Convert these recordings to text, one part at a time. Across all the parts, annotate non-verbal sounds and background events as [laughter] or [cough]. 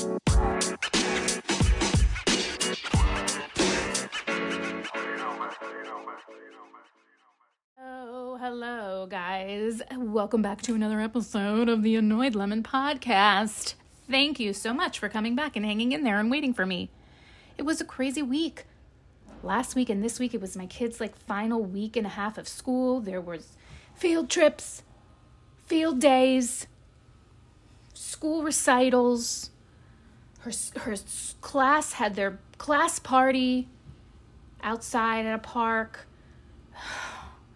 Oh, hello, guys. Welcome back to another episode of the Annoyed Lemon podcast. Thank you so much for coming back and hanging in there and waiting for me. It was a crazy week. Last week and this week, it was my kids' like final week and a half of school. There was field trips, field days, school recitals. Her her class had their class party outside at a park. [sighs]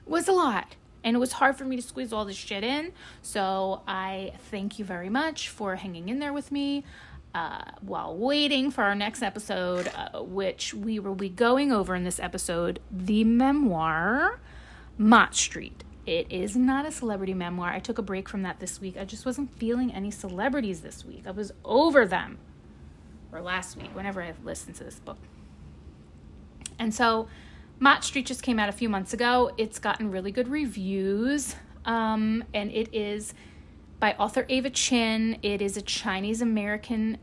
It was a lot. And it was hard for me to squeeze all this shit in. So I thank you very much for hanging in there with me uh, while waiting for our next episode, uh, which we will be going over in this episode the memoir Mott Street. It is not a celebrity memoir. I took a break from that this week. I just wasn't feeling any celebrities this week. I was over them. Or last week, whenever I listened to this book. And so Mott Street just came out a few months ago. It's gotten really good reviews. Um, and it is by author Ava Chin. It is a Chinese American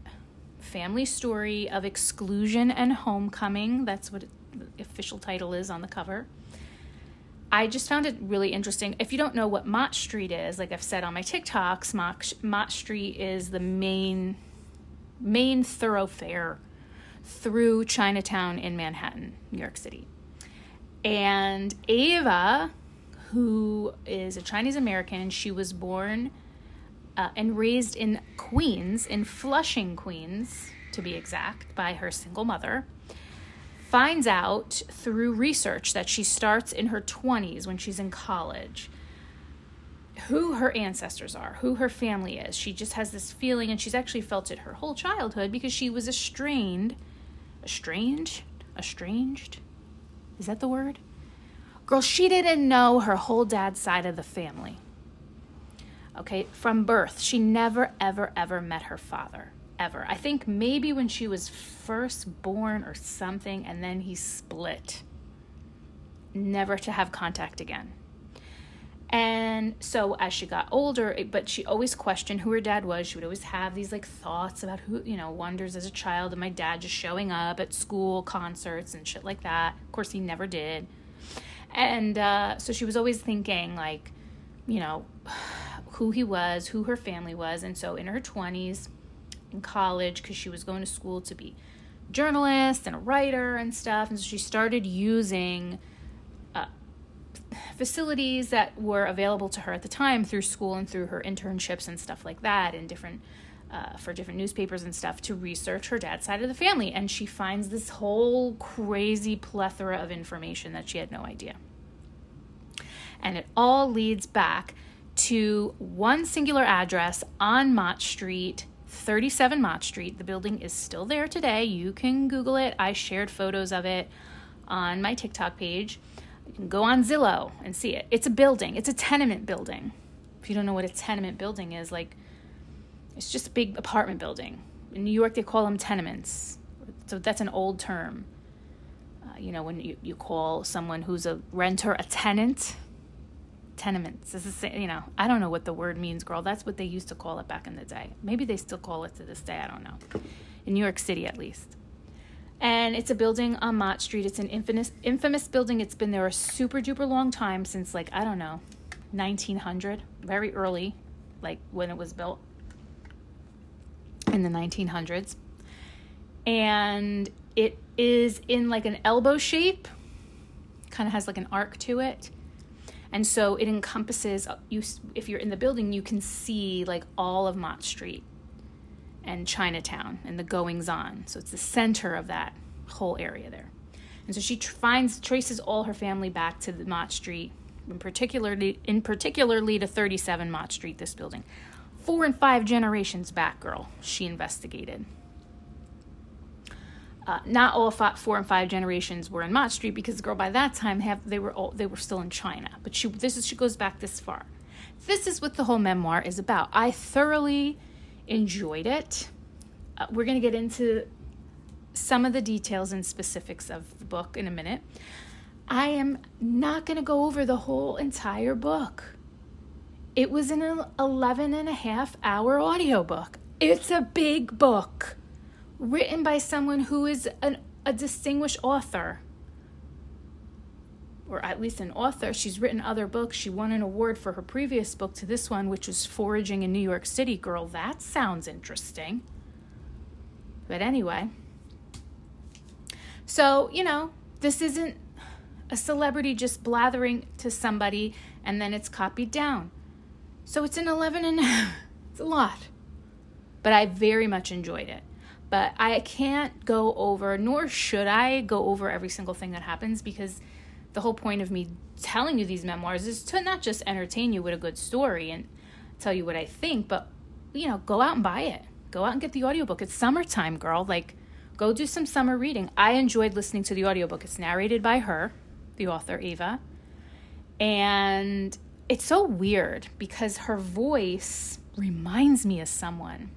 family story of exclusion and homecoming. That's what the official title is on the cover. I just found it really interesting. If you don't know what Mott Street is, like I've said on my TikToks, Mott, Mott Street is the main main thoroughfare through Chinatown in Manhattan, New York City. And Ava, who is a Chinese American, she was born uh, and raised in Queens, in Flushing, Queens, to be exact, by her single mother. Finds out through research that she starts in her 20s when she's in college who her ancestors are, who her family is. She just has this feeling, and she's actually felt it her whole childhood because she was estranged, estranged, estranged is that the word? Girl, she didn't know her whole dad's side of the family. Okay, from birth, she never, ever, ever met her father. Ever. I think maybe when she was first born or something, and then he split. Never to have contact again. And so as she got older, but she always questioned who her dad was. She would always have these like thoughts about who, you know, wonders as a child of my dad just showing up at school concerts and shit like that. Of course, he never did. And uh, so she was always thinking like, you know, [sighs] who he was, who her family was. And so in her 20s, in college, because she was going to school to be journalist and a writer and stuff. And so she started using facilities that were available to her at the time through school and through her internships and stuff like that and different uh, for different newspapers and stuff to research her dad's side of the family and she finds this whole crazy plethora of information that she had no idea and it all leads back to one singular address on Mott Street 37 Mott Street. The building is still there today. You can Google it. I shared photos of it on my TikTok page. You can go on Zillow and see it. It's a building, it's a tenement building. If you don't know what a tenement building is, like it's just a big apartment building. In New York, they call them tenements. So that's an old term. Uh, you know, when you, you call someone who's a renter a tenant, tenements. This is, you know, I don't know what the word means, girl. That's what they used to call it back in the day. Maybe they still call it to this day. I don't know. In New York City, at least and it's a building on Mott Street. It's an infamous infamous building. It's been there a super duper long time since like I don't know, 1900, very early, like when it was built in the 1900s. And it is in like an elbow shape, kind of has like an arc to it. And so it encompasses uh, you if you're in the building, you can see like all of Mott Street and Chinatown and the goings on. So it's the center of that whole area there. And so she tr- finds traces all her family back to the Mott Street, in particularly in particularly to 37 Mott Street, this building. Four and five generations back, girl. She investigated. Uh, not all five, four and five generations were in Mott Street because the girl by that time have they were all, they were still in China. But she this is she goes back this far. This is what the whole memoir is about. I thoroughly enjoyed it. Uh, we're going to get into some of the details and specifics of the book in a minute. I am not going to go over the whole entire book. It was an 11 and a half hour audiobook. It's a big book written by someone who is an, a distinguished author. Or at least an author. She's written other books. She won an award for her previous book to this one, which was Foraging in New York City. Girl, that sounds interesting. But anyway. So, you know, this isn't a celebrity just blathering to somebody and then it's copied down. So it's an 11 and [laughs] it's a lot. But I very much enjoyed it. But I can't go over, nor should I go over every single thing that happens because the whole point of me telling you these memoirs is to not just entertain you with a good story and tell you what I think, but you know, go out and buy it. Go out and get the audiobook. It's summertime, girl. Like go do some summer reading. I enjoyed listening to the audiobook. It's narrated by her, the author Ava. And it's so weird because her voice reminds me of someone.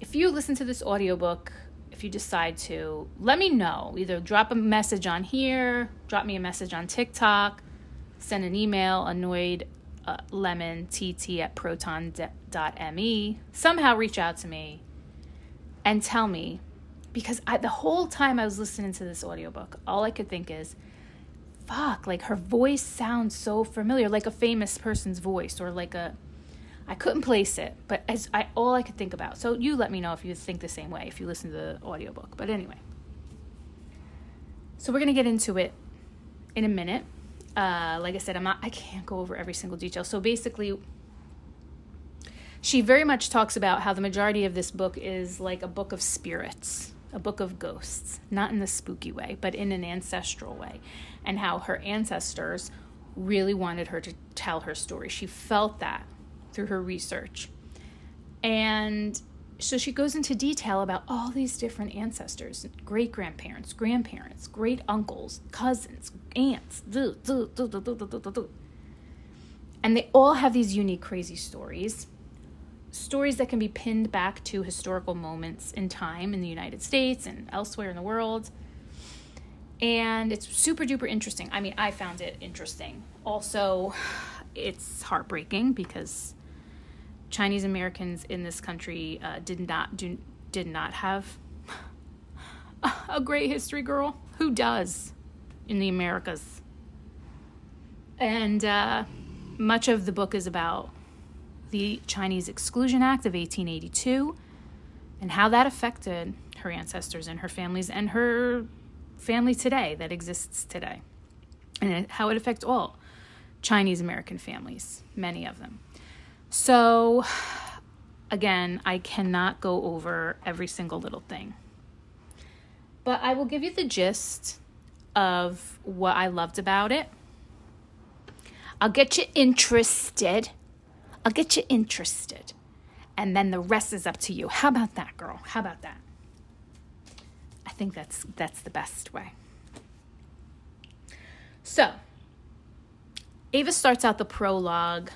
If you listen to this audiobook, you decide to, let me know. Either drop a message on here, drop me a message on TikTok, send an email, annoyed uh, lemon tt at proton.me. Somehow reach out to me and tell me because I, the whole time I was listening to this audiobook, all I could think is, fuck, like her voice sounds so familiar, like a famous person's voice or like a I couldn't place it, but as I all I could think about. So you let me know if you think the same way if you listen to the audiobook. But anyway. So we're going to get into it in a minute. Uh, like I said, I'm not I can't go over every single detail. So basically she very much talks about how the majority of this book is like a book of spirits, a book of ghosts, not in the spooky way, but in an ancestral way, and how her ancestors really wanted her to tell her story. She felt that through her research. And so she goes into detail about all these different ancestors great grandparents, grandparents, great uncles, cousins, aunts. And they all have these unique, crazy stories. Stories that can be pinned back to historical moments in time in the United States and elsewhere in the world. And it's super duper interesting. I mean, I found it interesting. Also, it's heartbreaking because Chinese Americans in this country uh, did not do did not have [laughs] a great history girl. Who does in the Americas? And uh, much of the book is about the Chinese Exclusion Act of 1882 and how that affected her ancestors and her families and her family today that exists today, and how it affects all Chinese American families, many of them. So, again, I cannot go over every single little thing. But I will give you the gist of what I loved about it. I'll get you interested. I'll get you interested. And then the rest is up to you. How about that, girl? How about that? I think that's that's the best way. So, Ava starts out the prologue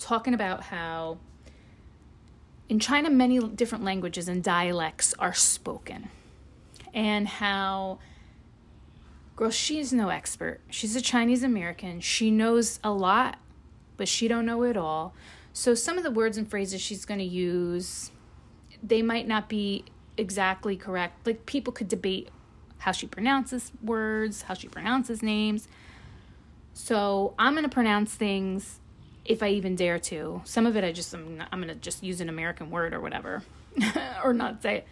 talking about how in China, many different languages and dialects are spoken, and how, girl, she's no expert. She's a Chinese American. She knows a lot, but she don't know it all. So some of the words and phrases she's going to use, they might not be exactly correct. Like people could debate how she pronounces words, how she pronounces names. So I'm going to pronounce things if I even dare to. Some of it I just I'm, I'm gonna just use an American word or whatever, [laughs] or not say it.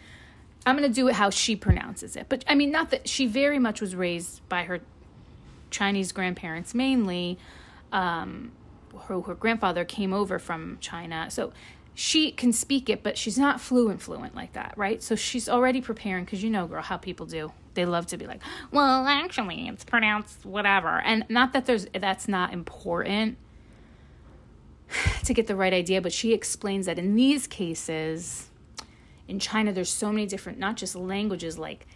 I'm gonna do it how she pronounces it. But I mean, not that she very much was raised by her Chinese grandparents mainly. Um, her, her grandfather came over from China, so she can speak it, but she's not fluent fluent like that, right? So she's already preparing because you know, girl, how people do. They love to be like, well, actually, it's pronounced whatever, and not that there's that's not important [sighs] to get the right idea, but she explains that in these cases, in China, there's so many different, not just languages like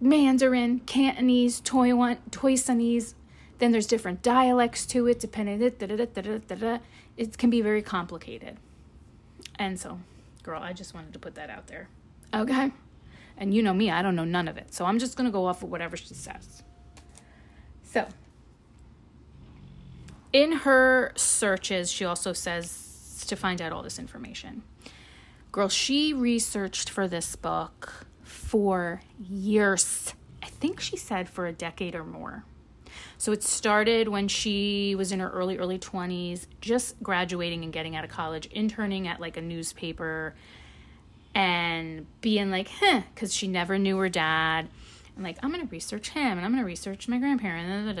Mandarin, Cantonese, Toiwan, Toisanese. Then there's different dialects to it, depending. Da, da, da, it can be very complicated. And so, girl, I just wanted to put that out there. Okay? And you know me, I don't know none of it. So I'm just going to go off of whatever she says. So, in her searches, she also says to find out all this information. Girl, she researched for this book for years. I think she said for a decade or more. So it started when she was in her early, early 20s, just graduating and getting out of college, interning at like a newspaper and being like, huh, because she never knew her dad. And like, I'm going to research him and I'm going to research my grandparents.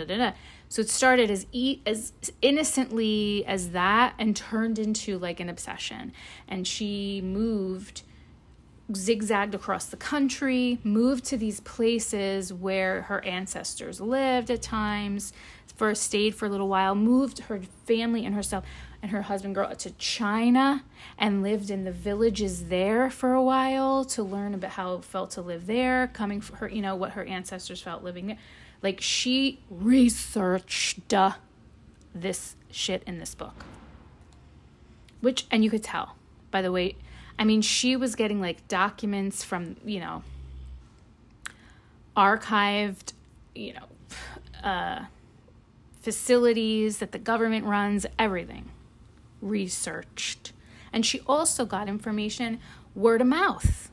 So it started as e- as innocently as that and turned into like an obsession. And she moved zigzagged across the country, moved to these places where her ancestors lived at times, first stayed for a little while, moved her family and herself and her husband girl to China and lived in the villages there for a while to learn about how it felt to live there, coming for her, you know, what her ancestors felt living there. Like she researched this shit in this book. Which and you could tell by the way I mean, she was getting like documents from, you know, archived, you know, uh, facilities that the government runs, everything researched. And she also got information word of mouth.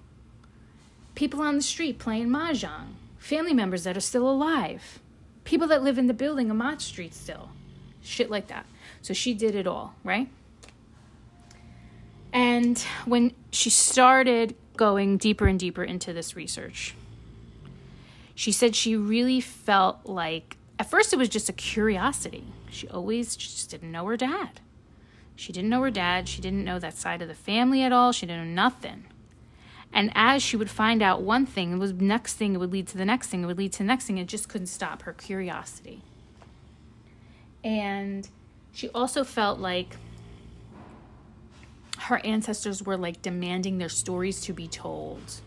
People on the street playing mahjong, family members that are still alive, people that live in the building on Street still, shit like that. So she did it all, right? And when she started going deeper and deeper into this research, she said she really felt like at first it was just a curiosity. She always just didn't know her dad. She didn't know her dad. She didn't know that side of the family at all. She didn't know nothing. And as she would find out one thing, it was next thing, it would lead to the next thing, it would lead to the next thing. It just couldn't stop her curiosity. And she also felt like her ancestors were like demanding their stories to be told.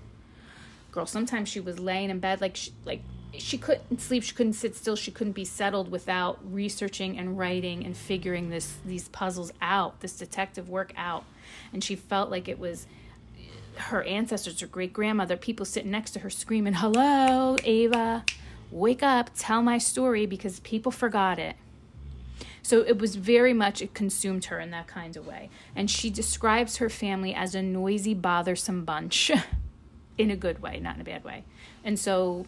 Girl, sometimes she was laying in bed like she, like she couldn't sleep, she couldn't sit still, she couldn't be settled without researching and writing and figuring this these puzzles out, this detective work out. And she felt like it was her ancestors, her great grandmother, people sitting next to her screaming, Hello, Ava, wake up, tell my story because people forgot it. So it was very much, it consumed her in that kind of way. And she describes her family as a noisy, bothersome bunch [laughs] in a good way, not in a bad way. And so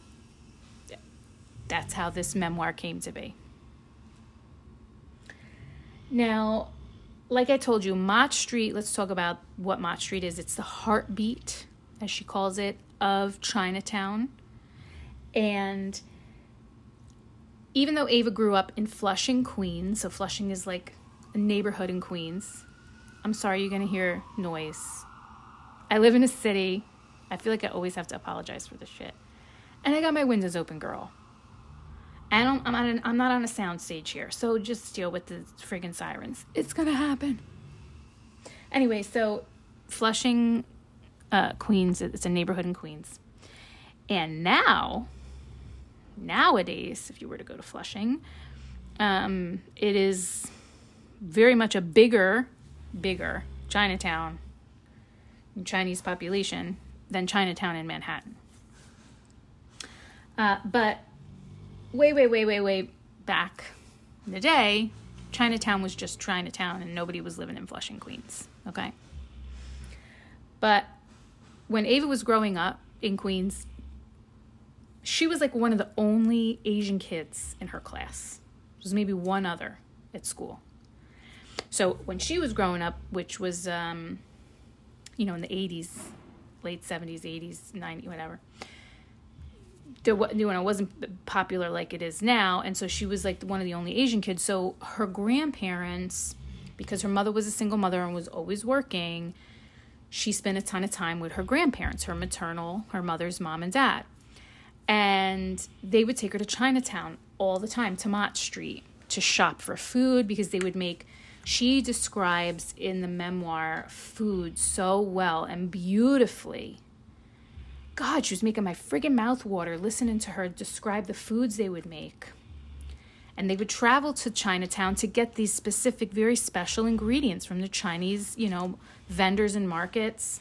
that's how this memoir came to be. Now, like I told you, Mott Street, let's talk about what Mott Street is. It's the heartbeat, as she calls it, of Chinatown. And even though Ava grew up in Flushing, Queens, so Flushing is like a neighborhood in Queens. I'm sorry you're going to hear noise. I live in a city. I feel like I always have to apologize for this shit. And I got my windows open, girl. And I'm, I'm, an, I'm not on a sound stage here, so just deal with the friggin' sirens. It's gonna happen. Anyway, so Flushing, uh, Queens, it's a neighborhood in Queens. And now nowadays, if you were to go to Flushing, um, it is very much a bigger, bigger Chinatown, Chinese population than Chinatown in Manhattan. Uh, but way, way, way, way, way back in the day, Chinatown was just Chinatown and nobody was living in Flushing, Queens. Okay. But when Ava was growing up in Queens, she was like one of the only Asian kids in her class. There's maybe one other at school. So when she was growing up, which was, um, you know, in the 80s, late 70s, 80s, 90s, whatever, there, you know, it wasn't popular like it is now. And so she was like one of the only Asian kids. So her grandparents, because her mother was a single mother and was always working, she spent a ton of time with her grandparents, her maternal, her mother's mom and dad and they would take her to Chinatown all the time to Mott Street to shop for food because they would make she describes in the memoir food so well and beautifully. God, she was making my friggin' mouth water listening to her describe the foods they would make. And they would travel to Chinatown to get these specific, very special ingredients from the Chinese, you know, vendors and markets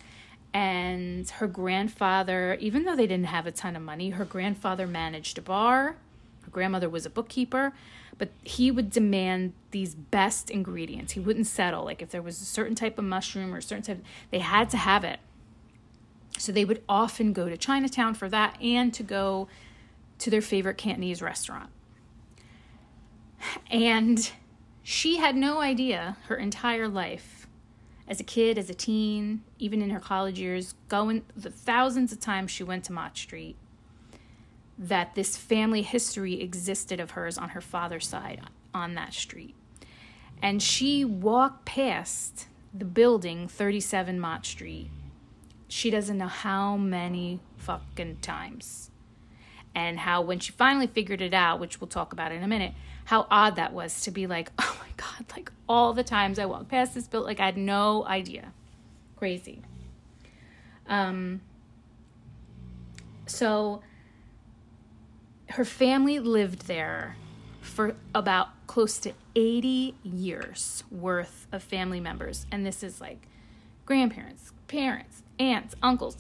and her grandfather, even though they didn't have a ton of money, her grandfather managed a bar. Her grandmother was a bookkeeper, but he would demand these best ingredients. He wouldn't settle. Like if there was a certain type of mushroom or a certain type, they had to have it. So they would often go to Chinatown for that and to go to their favorite Cantonese restaurant. And she had no idea her entire life as a kid, as a teen, even in her college years, going the thousands of times she went to Mott Street, that this family history existed of hers on her father's side on that street. And she walked past the building 37 Mott Street. She doesn't know how many fucking times. And how, when she finally figured it out, which we'll talk about in a minute, how odd that was to be like, [laughs] oh my God, like all the times I walked past this building, like I had no idea. Crazy. Um, so her family lived there for about close to 80 years worth of family members. And this is like grandparents, parents, aunts, uncles,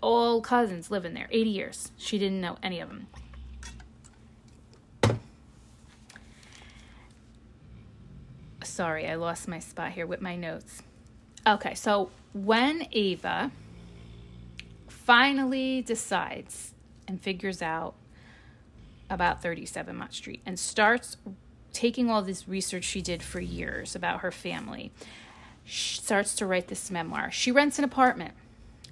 all cousins living there. 80 years. She didn't know any of them. Sorry, I lost my spot here with my notes. Okay, so when Ava finally decides and figures out about 37 Mott Street and starts taking all this research she did for years about her family, she starts to write this memoir. She rents an apartment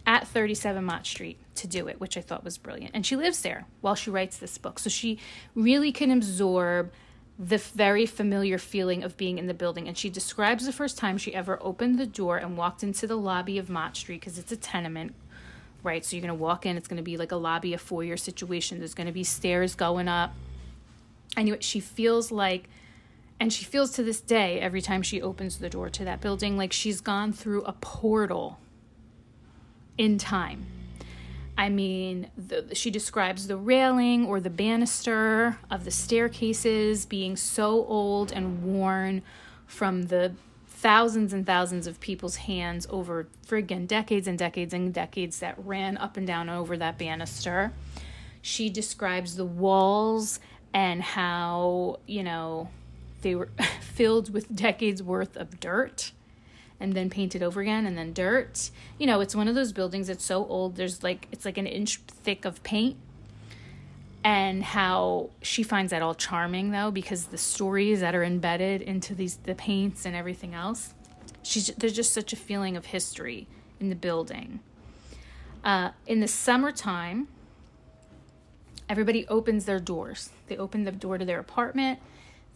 at 37 Mott Street to do it, which I thought was brilliant. And she lives there while she writes this book. So she really can absorb the very familiar feeling of being in the building. And she describes the first time she ever opened the door and walked into the lobby of Mott Street because it's a tenement, right? So you're going to walk in, it's going to be like a lobby, a foyer situation. There's going to be stairs going up. It. She feels like, and she feels to this day, every time she opens the door to that building, like she's gone through a portal in time I mean, the, she describes the railing or the banister of the staircases being so old and worn from the thousands and thousands of people's hands over friggin' decades and decades and decades that ran up and down over that banister. She describes the walls and how, you know, they were [laughs] filled with decades worth of dirt and then painted over again and then dirt. You know, it's one of those buildings that's so old there's like it's like an inch thick of paint. And how she finds that all charming though because the stories that are embedded into these the paints and everything else. She's there's just such a feeling of history in the building. Uh, in the summertime, everybody opens their doors. They open the door to their apartment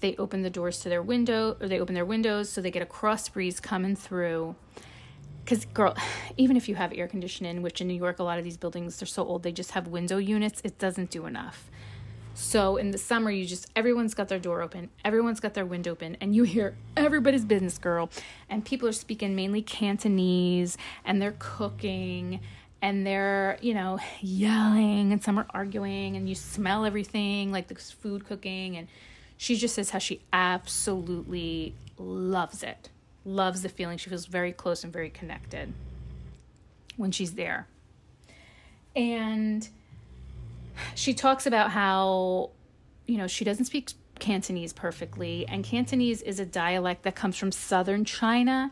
they open the doors to their window or they open their windows so they get a cross breeze coming through. Because girl [sighs] even if you have air conditioning which in new york a lot of these buildings they're so old they just have window units it doesn't do enough. So in the summer you just everyone's got their door open everyone's got their window open and you hear everybody's business girl. And people are speaking mainly cantonese and they're cooking and they're you know yelling and some are arguing and you smell everything like the food cooking and she just says how she absolutely loves it, loves the feeling. She feels very close and very connected when she's there. And she talks about how, you know, she doesn't speak Cantonese perfectly, and Cantonese is a dialect that comes from southern China.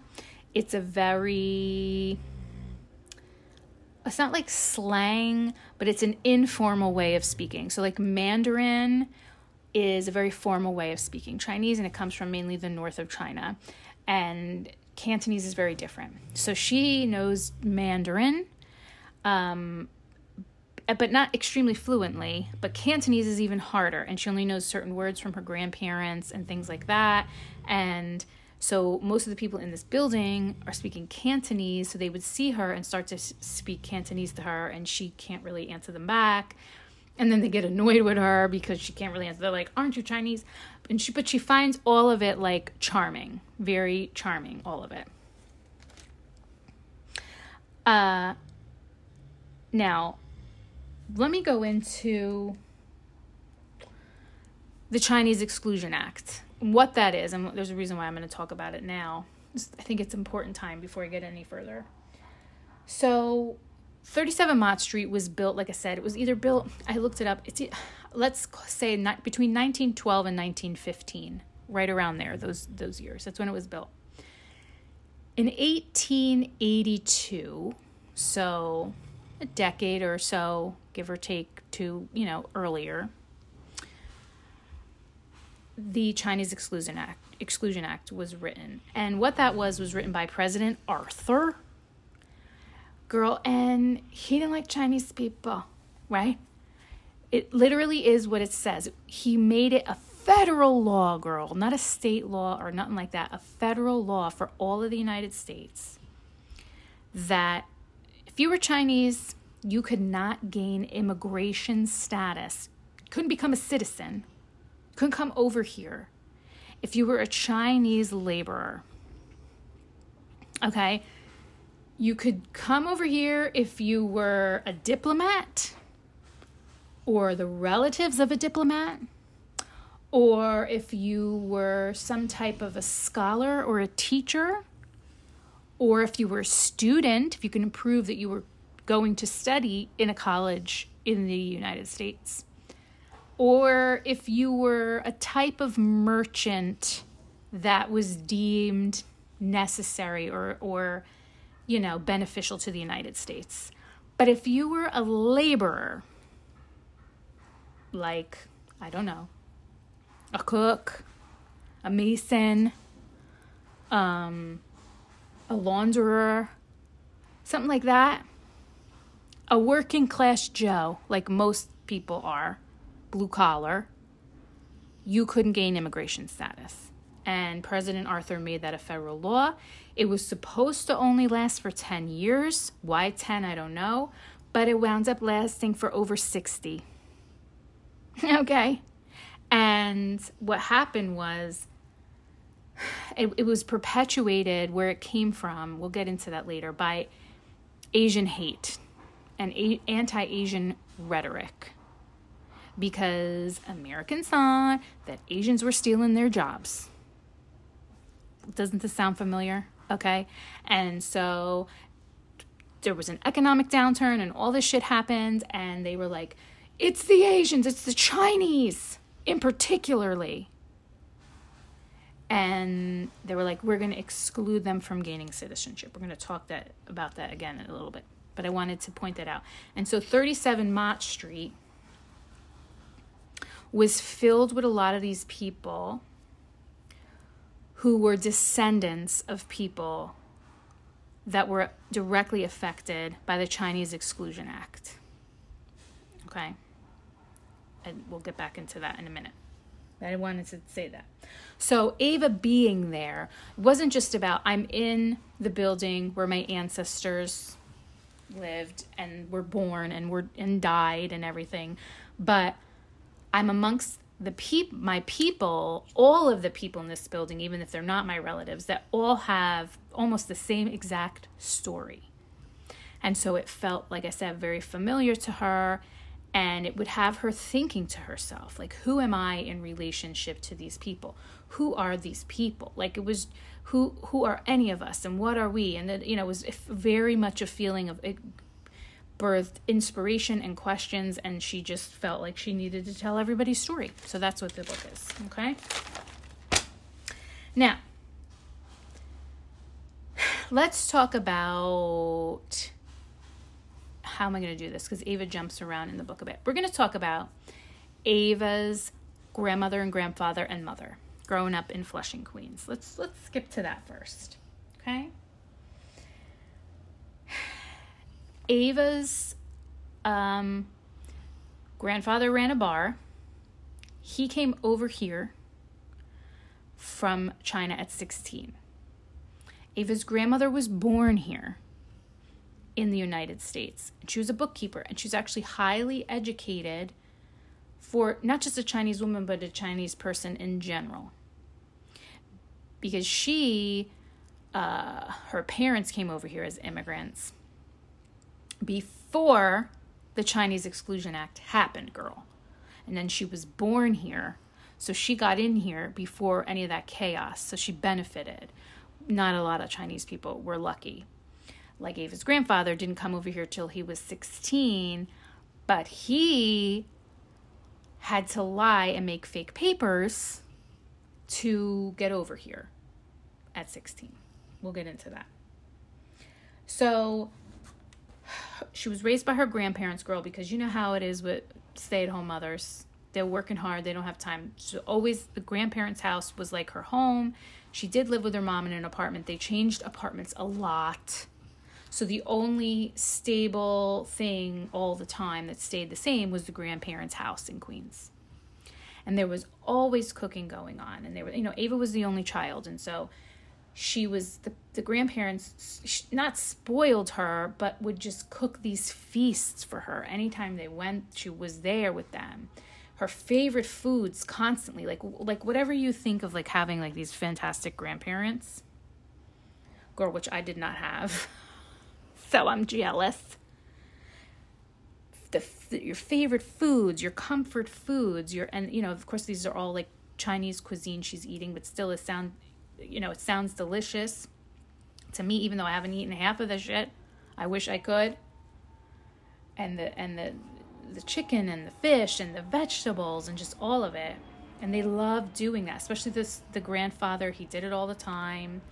It's a very it's not like slang, but it's an informal way of speaking. So like Mandarin is a very formal way of speaking Chinese, and it comes from mainly the north of China. And Cantonese is very different. So she knows Mandarin, um, but not extremely fluently. But Cantonese is even harder, and she only knows certain words from her grandparents and things like that. And so most of the people in this building are speaking Cantonese, so they would see her and start to speak Cantonese to her, and she can't really answer them back and then they get annoyed with her because she can't really answer. They're like, "Aren't you Chinese?" And she, but she finds all of it like charming, very charming, all of it. Uh, now, let me go into the Chinese Exclusion Act, what that is, and there's a reason why I'm going to talk about it now. I think it's important time before I get any further. So, 37 Mott Street was built, like I said, it was either built, I looked it up, it's, let's say not, between 1912 and 1915, right around there, those, those years. That's when it was built. In 1882, so a decade or so, give or take, to, you know, earlier, the Chinese Exclusion Act, Exclusion Act was written. And what that was was written by President Arthur. Girl, and he didn't like Chinese people, right? It literally is what it says. He made it a federal law, girl, not a state law or nothing like that, a federal law for all of the United States that if you were Chinese, you could not gain immigration status, couldn't become a citizen, couldn't come over here if you were a Chinese laborer. Okay? You could come over here if you were a diplomat or the relatives of a diplomat or if you were some type of a scholar or a teacher, or if you were a student, if you can prove that you were going to study in a college in the United States, or if you were a type of merchant that was deemed necessary or, or you know, beneficial to the United States. But if you were a laborer, like, I don't know, a cook, a mason, um, a launderer, something like that. A working class Joe, like most people are, blue collar, you couldn't gain immigration status. And President Arthur made that a federal law. It was supposed to only last for 10 years. Why 10? I don't know. But it wound up lasting for over 60. [laughs] okay. And what happened was [sighs] it, it was perpetuated where it came from. We'll get into that later by Asian hate and a- anti Asian rhetoric because Americans thought that Asians were stealing their jobs. Doesn't this sound familiar? Okay. And so there was an economic downturn and all this shit happened, and they were like, it's the Asians, it's the Chinese in particularly. And they were like, we're going to exclude them from gaining citizenship. We're going to talk that about that again in a little bit. But I wanted to point that out. And so 37 Mott Street was filled with a lot of these people who were descendants of people that were directly affected by the Chinese Exclusion Act. Okay? and we'll get back into that in a minute. But I wanted to say that. So, Ava being there wasn't just about I'm in the building where my ancestors lived and were born and were and died and everything, but I'm amongst the peop my people, all of the people in this building, even if they're not my relatives, that all have almost the same exact story. And so it felt, like I said, very familiar to her and it would have her thinking to herself like who am i in relationship to these people? Who are these people? Like it was who who are any of us and what are we? And it you know it was very much a feeling of it birthed inspiration and questions and she just felt like she needed to tell everybody's story so that's what the book is okay now let's talk about how am I going to do this? Because Ava jumps around in the book a bit. We're going to talk about Ava's grandmother and grandfather and mother growing up in Flushing, Queens. Let's let's skip to that first. Okay? Ava's um, grandfather ran a bar. He came over here from China at 16. Ava's grandmother was born here in the United States. She was a bookkeeper, and she was actually highly educated for not just a Chinese woman, but a Chinese person in general. Because she, uh, her parents came over here as immigrants before the Chinese Exclusion Act happened, girl. And then she was born here. So she got in here before any of that chaos. So she benefited. Not a lot of Chinese people were lucky like Ava's grandfather, didn't come over here till he was 16, but he had to lie and make fake papers to get over here at 16. We'll get into that. So she was raised by her grandparents' girl because you know how it is with stay at home mothers. They're working hard, they don't have time. So always the grandparents' house was like her home. She did live with her mom in an apartment. They changed apartments a lot. So the only stable thing all the time that stayed the same was the grandparents' house in Queens. And there was always cooking going on. And they were, you know, Ava was the only child. And so she was, the, the grandparents not spoiled her, but would just cook these feasts for her. Anytime they went, she was there with them. Her favorite foods constantly, like like whatever you think of like having like these fantastic grandparents. Girl, which I did not have. [laughs] so I'm jealous. The, your favorite foods, your comfort foods, your and you know of course these are all like Chinese cuisine she's eating, but still it sound you know it sounds delicious to me even though I haven't eaten half of the shit. I wish I could. And the and the the chicken and the fish and the vegetables and just all of it. And they love doing that, especially this the grandfather, he did it all the time.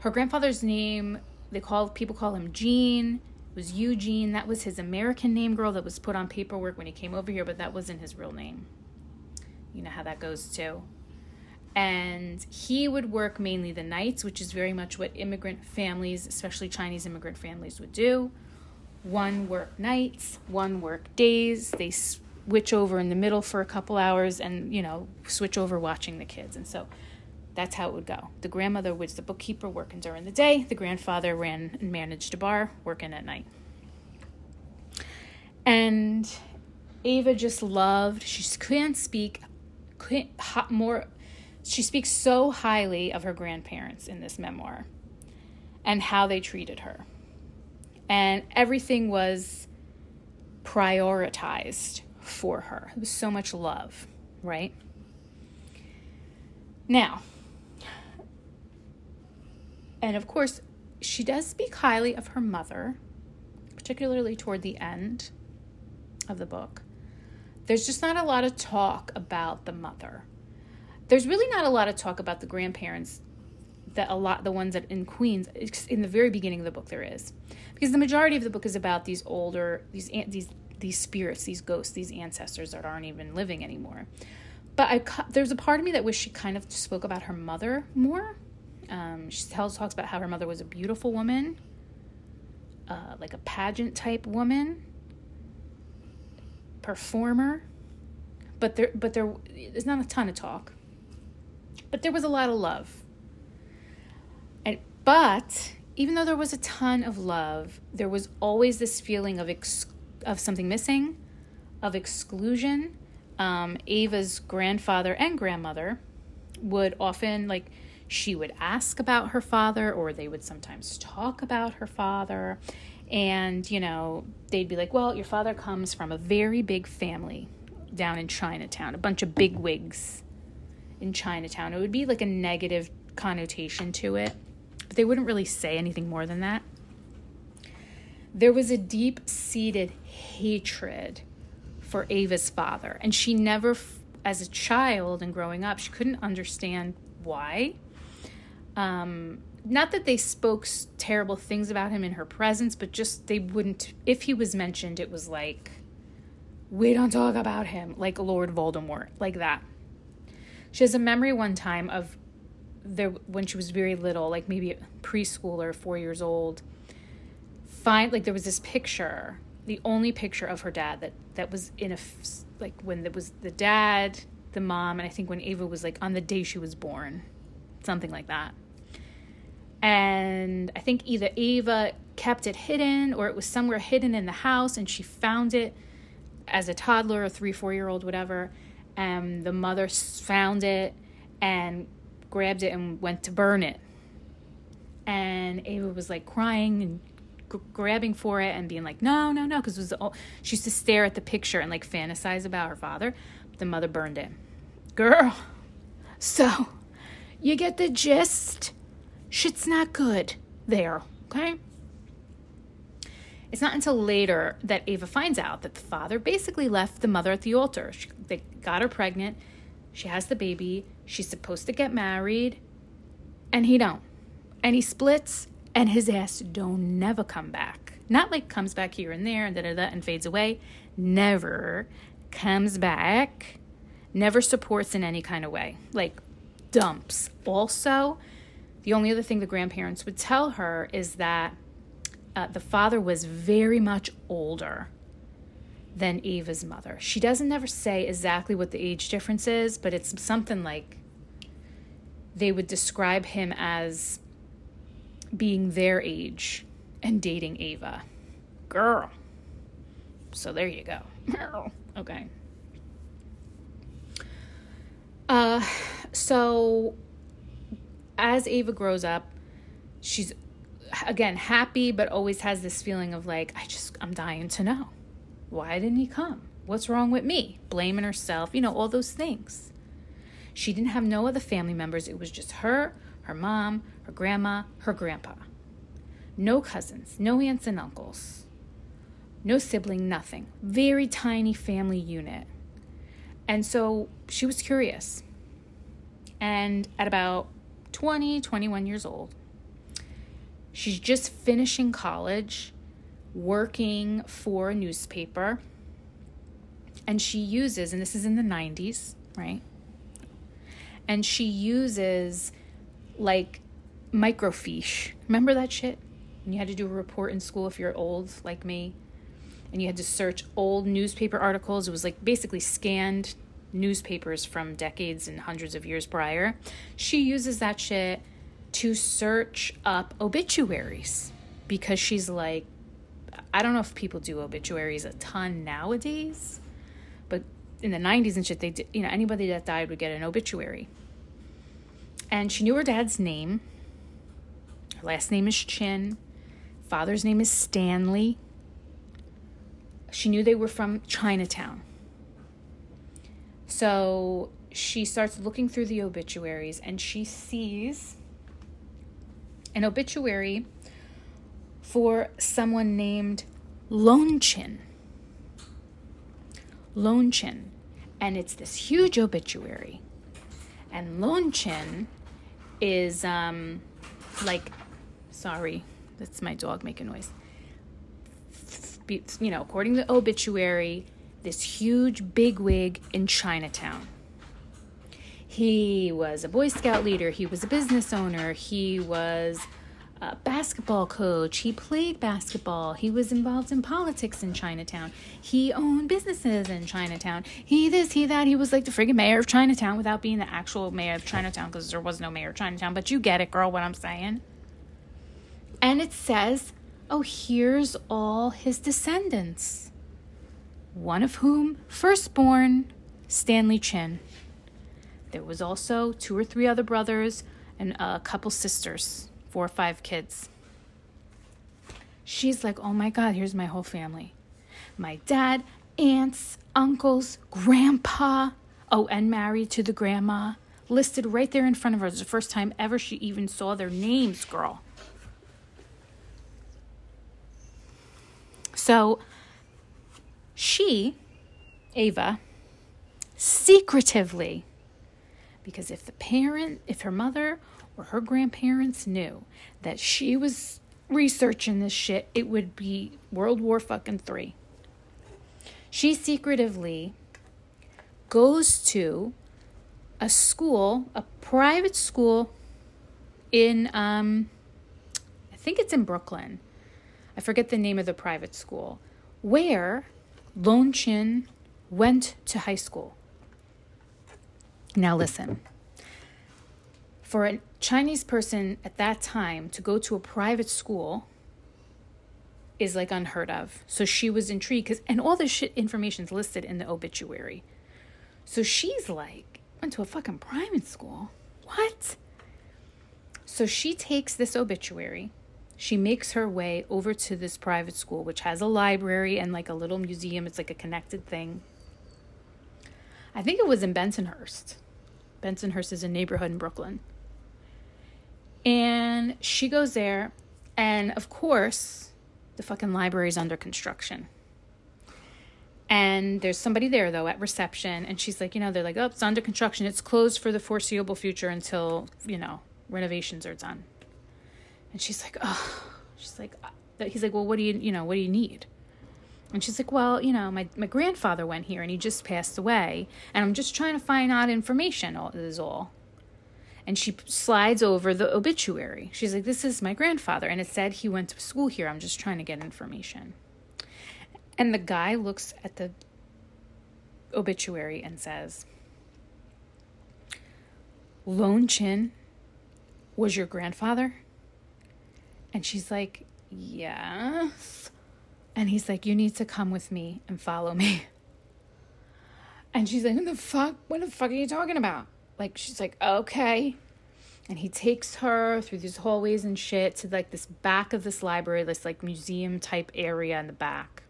Her grandfather's name they call people call him Gene. It was Eugene. That was his American name, girl. That was put on paperwork when he came over here, but that wasn't his real name. You know how that goes too. And he would work mainly the nights, which is very much what immigrant families, especially Chinese immigrant families, would do. One work nights, one work days. They switch over in the middle for a couple hours and, you know, switch over watching the kids. And so that's how it would go. The grandmother was the bookkeeper working during the day, the grandfather ran and managed a bar working at night. And Ava just loved, she couldn't speak couldn't, more, she speaks so highly of her grandparents in this memoir and how they treated her. And everything was prioritized for her. It was so much love, right? Now, and of course, she does speak highly of her mother, particularly toward the end of the book. There's just not a lot of talk about the mother. There's really not a lot of talk about the grandparents that a lot the ones that in Queens in the very beginning of the book there is. Because the majority of the book is about these older these these these spirits, these ghosts, these ancestors that aren't even living anymore. But I there's a part of me that wish she kind of spoke about her mother more um, she tells talks about how her mother was a beautiful woman, uh, like a pageant type woman, performer. But there, but there, there's not a ton of talk. But there was a lot of love. And but even though there was a ton of love, there was always this feeling of ex- of something missing, of exclusion. Um, Ava's grandfather and grandmother would often like she would ask about her father, or they would sometimes talk about her father. And, you know, they'd be like, well, your father comes from a very big family down in Chinatown, a bunch of big wigs in Chinatown. It would be like a negative connotation to it, but they wouldn't really say anything more than that. There was a deep seated hatred for Ava's father, and she never, as a child and growing up, she couldn't understand why. Um, not that they spoke terrible things about him in her presence, but just they wouldn't. If he was mentioned, it was like, we don't talk about him, like Lord Voldemort, like that. She has a memory one time of there when she was very little, like maybe preschool or four years old. Find like there was this picture, the only picture of her dad that that was in a like when it was the dad, the mom, and I think when Ava was like on the day she was born, something like that and I think either Ava kept it hidden or it was somewhere hidden in the house and she found it as a toddler, a three, four year old, whatever. And the mother found it and grabbed it and went to burn it. And Ava was like crying and g- grabbing for it and being like, no, no, no, because was she used to stare at the picture and like fantasize about her father. The mother burned it. Girl, [laughs] so you get the gist shit's not good there, okay? It's not until later that Ava finds out that the father basically left the mother at the altar. She, they got her pregnant. She has the baby. She's supposed to get married, and he don't. And he splits, and his ass don't never come back. Not like comes back here and there and da da da and fades away. Never comes back. Never supports in any kind of way. Like dumps. Also, the only other thing the grandparents would tell her is that uh, the father was very much older than Ava's mother. She doesn't ever say exactly what the age difference is, but it's something like they would describe him as being their age and dating Ava. Girl. So there you go. Girl. okay. Uh so as Ava grows up, she's again happy but always has this feeling of like I just I'm dying to know. Why didn't he come? What's wrong with me? Blaming herself, you know, all those things. She didn't have no other family members. It was just her, her mom, her grandma, her grandpa. No cousins, no aunts and uncles. No sibling, nothing. Very tiny family unit. And so she was curious. And at about 20, 21 years old, she's just finishing college, working for a newspaper. And she uses, and this is in the 90s, right? And she uses like microfiche. Remember that shit? And you had to do a report in school if you're old like me. And you had to search old newspaper articles. It was like basically scanned newspapers from decades and hundreds of years prior. She uses that shit to search up obituaries because she's like, I don't know if people do obituaries a ton nowadays, but in the 90s and shit, they did, you know, anybody that died would get an obituary. And she knew her dad's name. Her last name is Chin. Father's name is Stanley. She knew they were from Chinatown. So she starts looking through the obituaries and she sees an obituary for someone named Lon Chin. Lonchin. And it's this huge obituary. And Lon Chin is um like sorry, that's my dog making noise. You know, according to the obituary, this huge bigwig in Chinatown. He was a Boy Scout leader, he was a business owner, he was a basketball coach, he played basketball, he was involved in politics in Chinatown, he owned businesses in Chinatown, he this, he that, he was like the friggin' mayor of Chinatown without being the actual mayor of Chinatown because there was no mayor of Chinatown, but you get it, girl, what I'm saying. And it says, oh, here's all his descendants one of whom firstborn Stanley Chin. There was also two or three other brothers and a couple sisters, four or five kids. She's like, oh my God, here's my whole family. My dad, aunts, uncles, grandpa. Oh, and married to the grandma. Listed right there in front of her. The first time ever she even saw their names, girl. So she, Ava, secretively, because if the parent, if her mother or her grandparents knew that she was researching this shit, it would be World War fucking three. She secretively goes to a school, a private school in, um, I think it's in Brooklyn. I forget the name of the private school, where Lon Chin went to high school. Now, listen. For a Chinese person at that time to go to a private school is like unheard of. So she was intrigued because, and all this shit information's listed in the obituary. So she's like, went to a fucking private school. What? So she takes this obituary she makes her way over to this private school, which has a library and like a little museum. It's like a connected thing. I think it was in Bensonhurst. Bensonhurst is a neighborhood in Brooklyn. And she goes there, and of course, The fucking library is under construction. And there's somebody there though at reception, and she's like, you know, they're like, oh, it's under construction. It's closed for the foreseeable future until you know renovations are done. And she's like, oh, she's like, uh, he's like, well, what do you, you know, what do you need? And she's like, well, you know, my my grandfather went here and he just passed away, and I'm just trying to find out information. Is all. And she slides over the obituary. She's like, this is my grandfather, and it said he went to school here. I'm just trying to get information. And the guy looks at the obituary and says, Lone Chin was your grandfather? And she's like, Yes. And he's like, You need to come with me and follow me. And she's like, What the fuck? What the fuck are you talking about? Like, she's like, Okay. And he takes her through these hallways and shit to like this back of this library, this like museum type area in the back.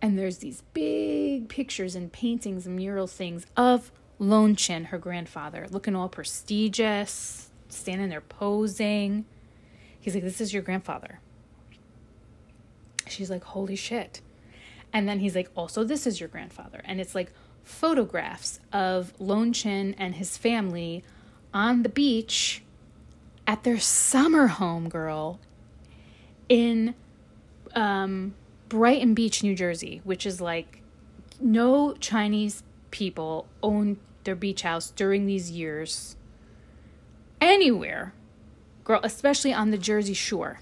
And there's these big pictures and paintings and mural things of Lone Chin, her grandfather, looking all prestigious, standing there posing. He's like, This is your grandfather. She's like, Holy shit. And then he's like, Also, this is your grandfather. And it's like photographs of Lone Chin and his family on the beach at their summer home, girl, in um, Brighton Beach, New Jersey, which is like no Chinese people own their beach house during these years anywhere, girl, especially on the Jersey shore.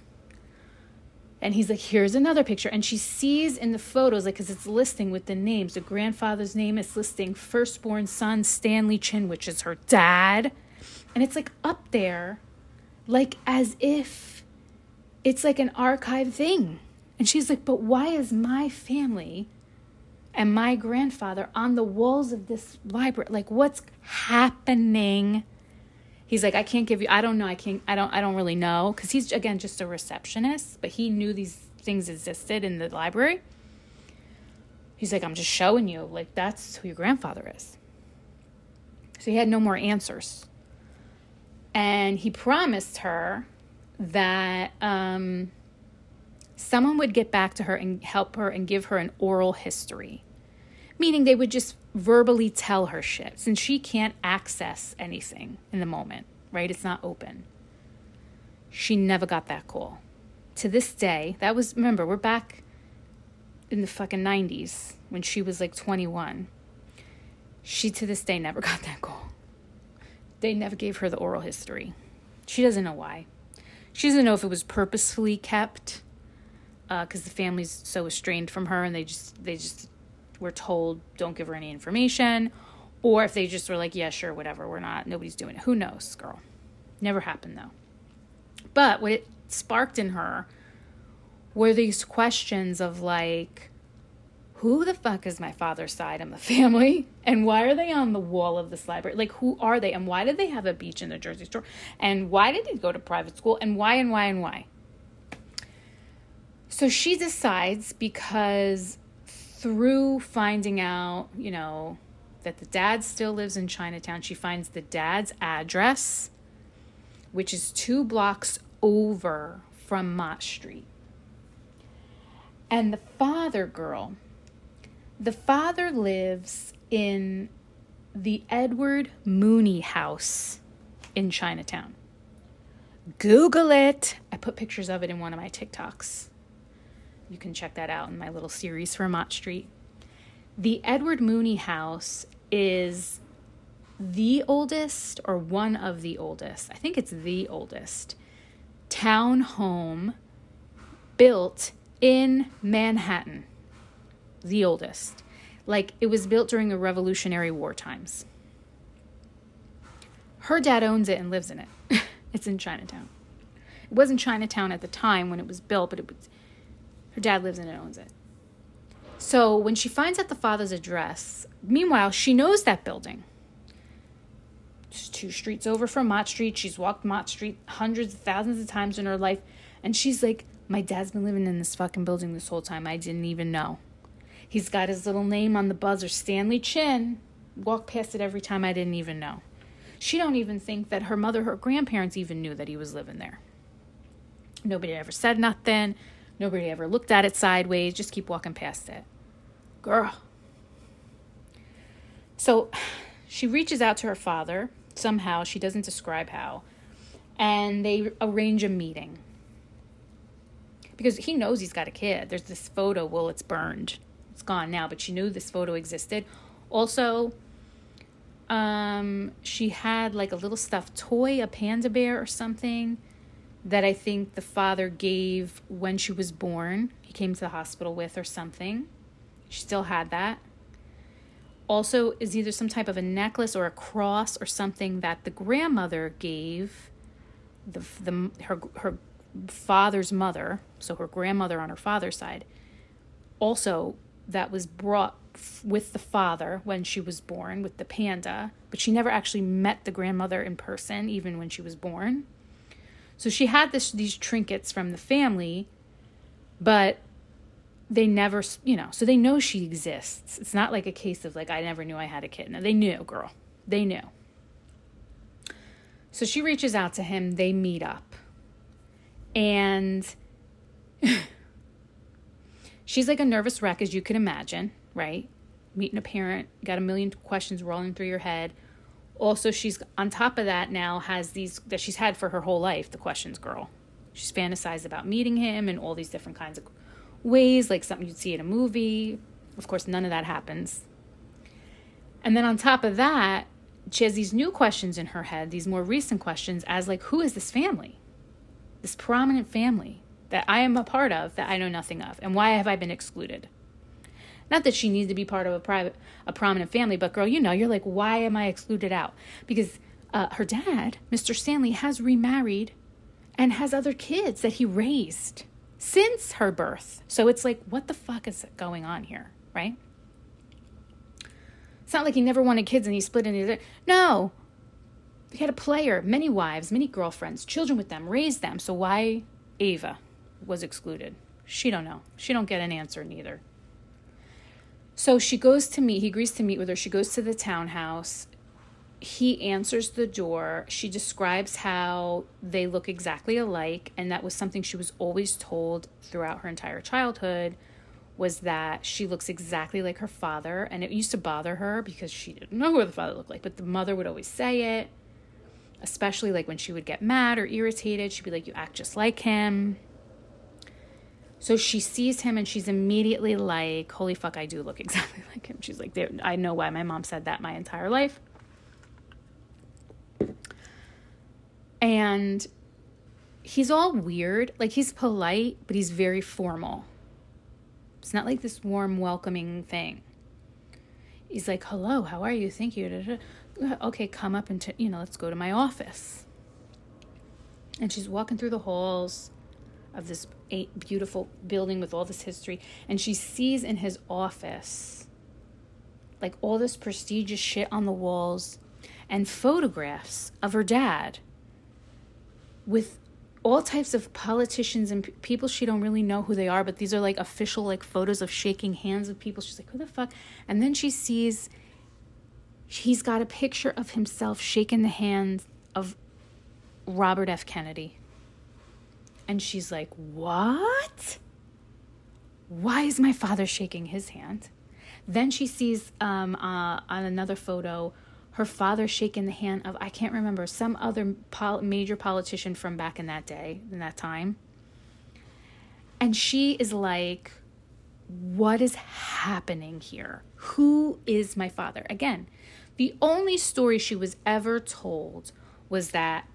And he's like, here's another picture. And she sees in the photos, like, because it's listing with the names. The grandfather's name is listing firstborn son, Stanley Chin, which is her dad. And it's like up there, like as if it's like an archive thing. And she's like, But why is my family and my grandfather on the walls of this library? Like, what's happening? He's like, I can't give you, I don't know, I can't, I don't, I don't really know. Cause he's, again, just a receptionist, but he knew these things existed in the library. He's like, I'm just showing you, like, that's who your grandfather is. So he had no more answers. And he promised her that, um, someone would get back to her and help her and give her an oral history. Meaning they would just verbally tell her shit since she can't access anything in the moment, right? It's not open. She never got that call. To this day, that was, remember, we're back in the fucking 90s when she was like 21. She to this day never [laughs] got that call. They never gave her the oral history. She doesn't know why. She doesn't know if it was purposefully kept because uh, the family's so estranged from her and they just they just were told don't give her any information or if they just were like yeah sure whatever we're not nobody's doing it. Who knows girl? Never happened though. But what it sparked in her were these questions of like who the fuck is my father's side in the [laughs] family? And why are they on the wall of this library? Like who are they? And why did they have a beach in the jersey shore? And why did they go to private school? And why and why and why? So she decides because through finding out, you know, that the dad still lives in Chinatown, she finds the dad's address, which is two blocks over from Mott Street. And the father girl, the father lives in the Edward Mooney house in Chinatown. Google it. I put pictures of it in one of my TikToks. You can check that out in my little series for Mott Street. The Edward Mooney house is the oldest or one of the oldest, I think it's the oldest town home built in Manhattan. The oldest. Like it was built during the Revolutionary War times. Her dad owns it and lives in it. [laughs] it's in Chinatown. It wasn't Chinatown at the time when it was built, but it was her dad lives in it and owns it. So when she finds out the father's address, meanwhile, she knows that building. Just two streets over from Mott Street. She's walked Mott Street hundreds of thousands of times in her life. And she's like, My dad's been living in this fucking building this whole time. I didn't even know. He's got his little name on the buzzer, Stanley Chin. Walk past it every time I didn't even know. She don't even think that her mother, her grandparents even knew that he was living there. Nobody ever said nothing Nobody ever looked at it sideways, just keep walking past it. Girl. So she reaches out to her father somehow, she doesn't describe how, and they arrange a meeting. Because he knows he's got a kid. There's this photo, well, it's burned. It's gone now, but she knew this photo existed. Also, um, she had like a little stuffed toy, a panda bear or something that I think the father gave when she was born. He came to the hospital with or something. She still had that. Also, is either some type of a necklace or a cross or something that the grandmother gave the, the her her father's mother, so her grandmother on her father's side. Also, that was brought with the father when she was born with the panda, but she never actually met the grandmother in person even when she was born. So she had this these trinkets from the family, but they never, you know, so they know she exists. It's not like a case of like I never knew I had a kid. No, they knew, girl. They knew. So she reaches out to him, they meet up. And [laughs] she's like a nervous wreck as you can imagine, right? Meeting a parent, got a million questions rolling through your head also she's on top of that now has these that she's had for her whole life the questions girl. She's fantasized about meeting him in all these different kinds of ways like something you'd see in a movie. Of course none of that happens. And then on top of that she has these new questions in her head these more recent questions as like who is this family? This prominent family that i am a part of that i know nothing of and why have i been excluded not that she needs to be part of a private, a prominent family, but girl, you know, you're like, why am I excluded out? Because uh, her dad, Mr. Stanley, has remarried and has other kids that he raised since her birth. So it's like, what the fuck is going on here, right? It's not like he never wanted kids and he split into no. He had a player, many wives, many girlfriends, children with them, raised them. So why Ava was excluded? She don't know. She don't get an answer neither. So she goes to meet, he agrees to meet with her. She goes to the townhouse. He answers the door. She describes how they look exactly alike, and that was something she was always told throughout her entire childhood was that she looks exactly like her father, and it used to bother her because she didn't know who the father looked like, but the mother would always say it, especially like when she would get mad or irritated, she'd be like, "You act just like him." So she sees him and she's immediately like, holy fuck, I do look [laughs] exactly like him. She's like, I know why my mom said that my entire life. And he's all weird. Like, he's polite, but he's very formal. It's not like this warm, welcoming thing. He's like, hello, how are you? Thank you. Uh, okay, come up and, t- you know, let's go to my office. And she's walking through the halls of this beautiful building with all this history, and she sees in his office like all this prestigious shit on the walls and photographs of her dad with all types of politicians and p- people she don't really know who they are but these are like official like photos of shaking hands with people. She's like who the fuck? And then she sees he's got a picture of himself shaking the hand of Robert F. Kennedy and she's like, What? Why is my father shaking his hand? Then she sees um, uh, on another photo her father shaking the hand of, I can't remember, some other pol- major politician from back in that day, in that time. And she is like, What is happening here? Who is my father? Again, the only story she was ever told was that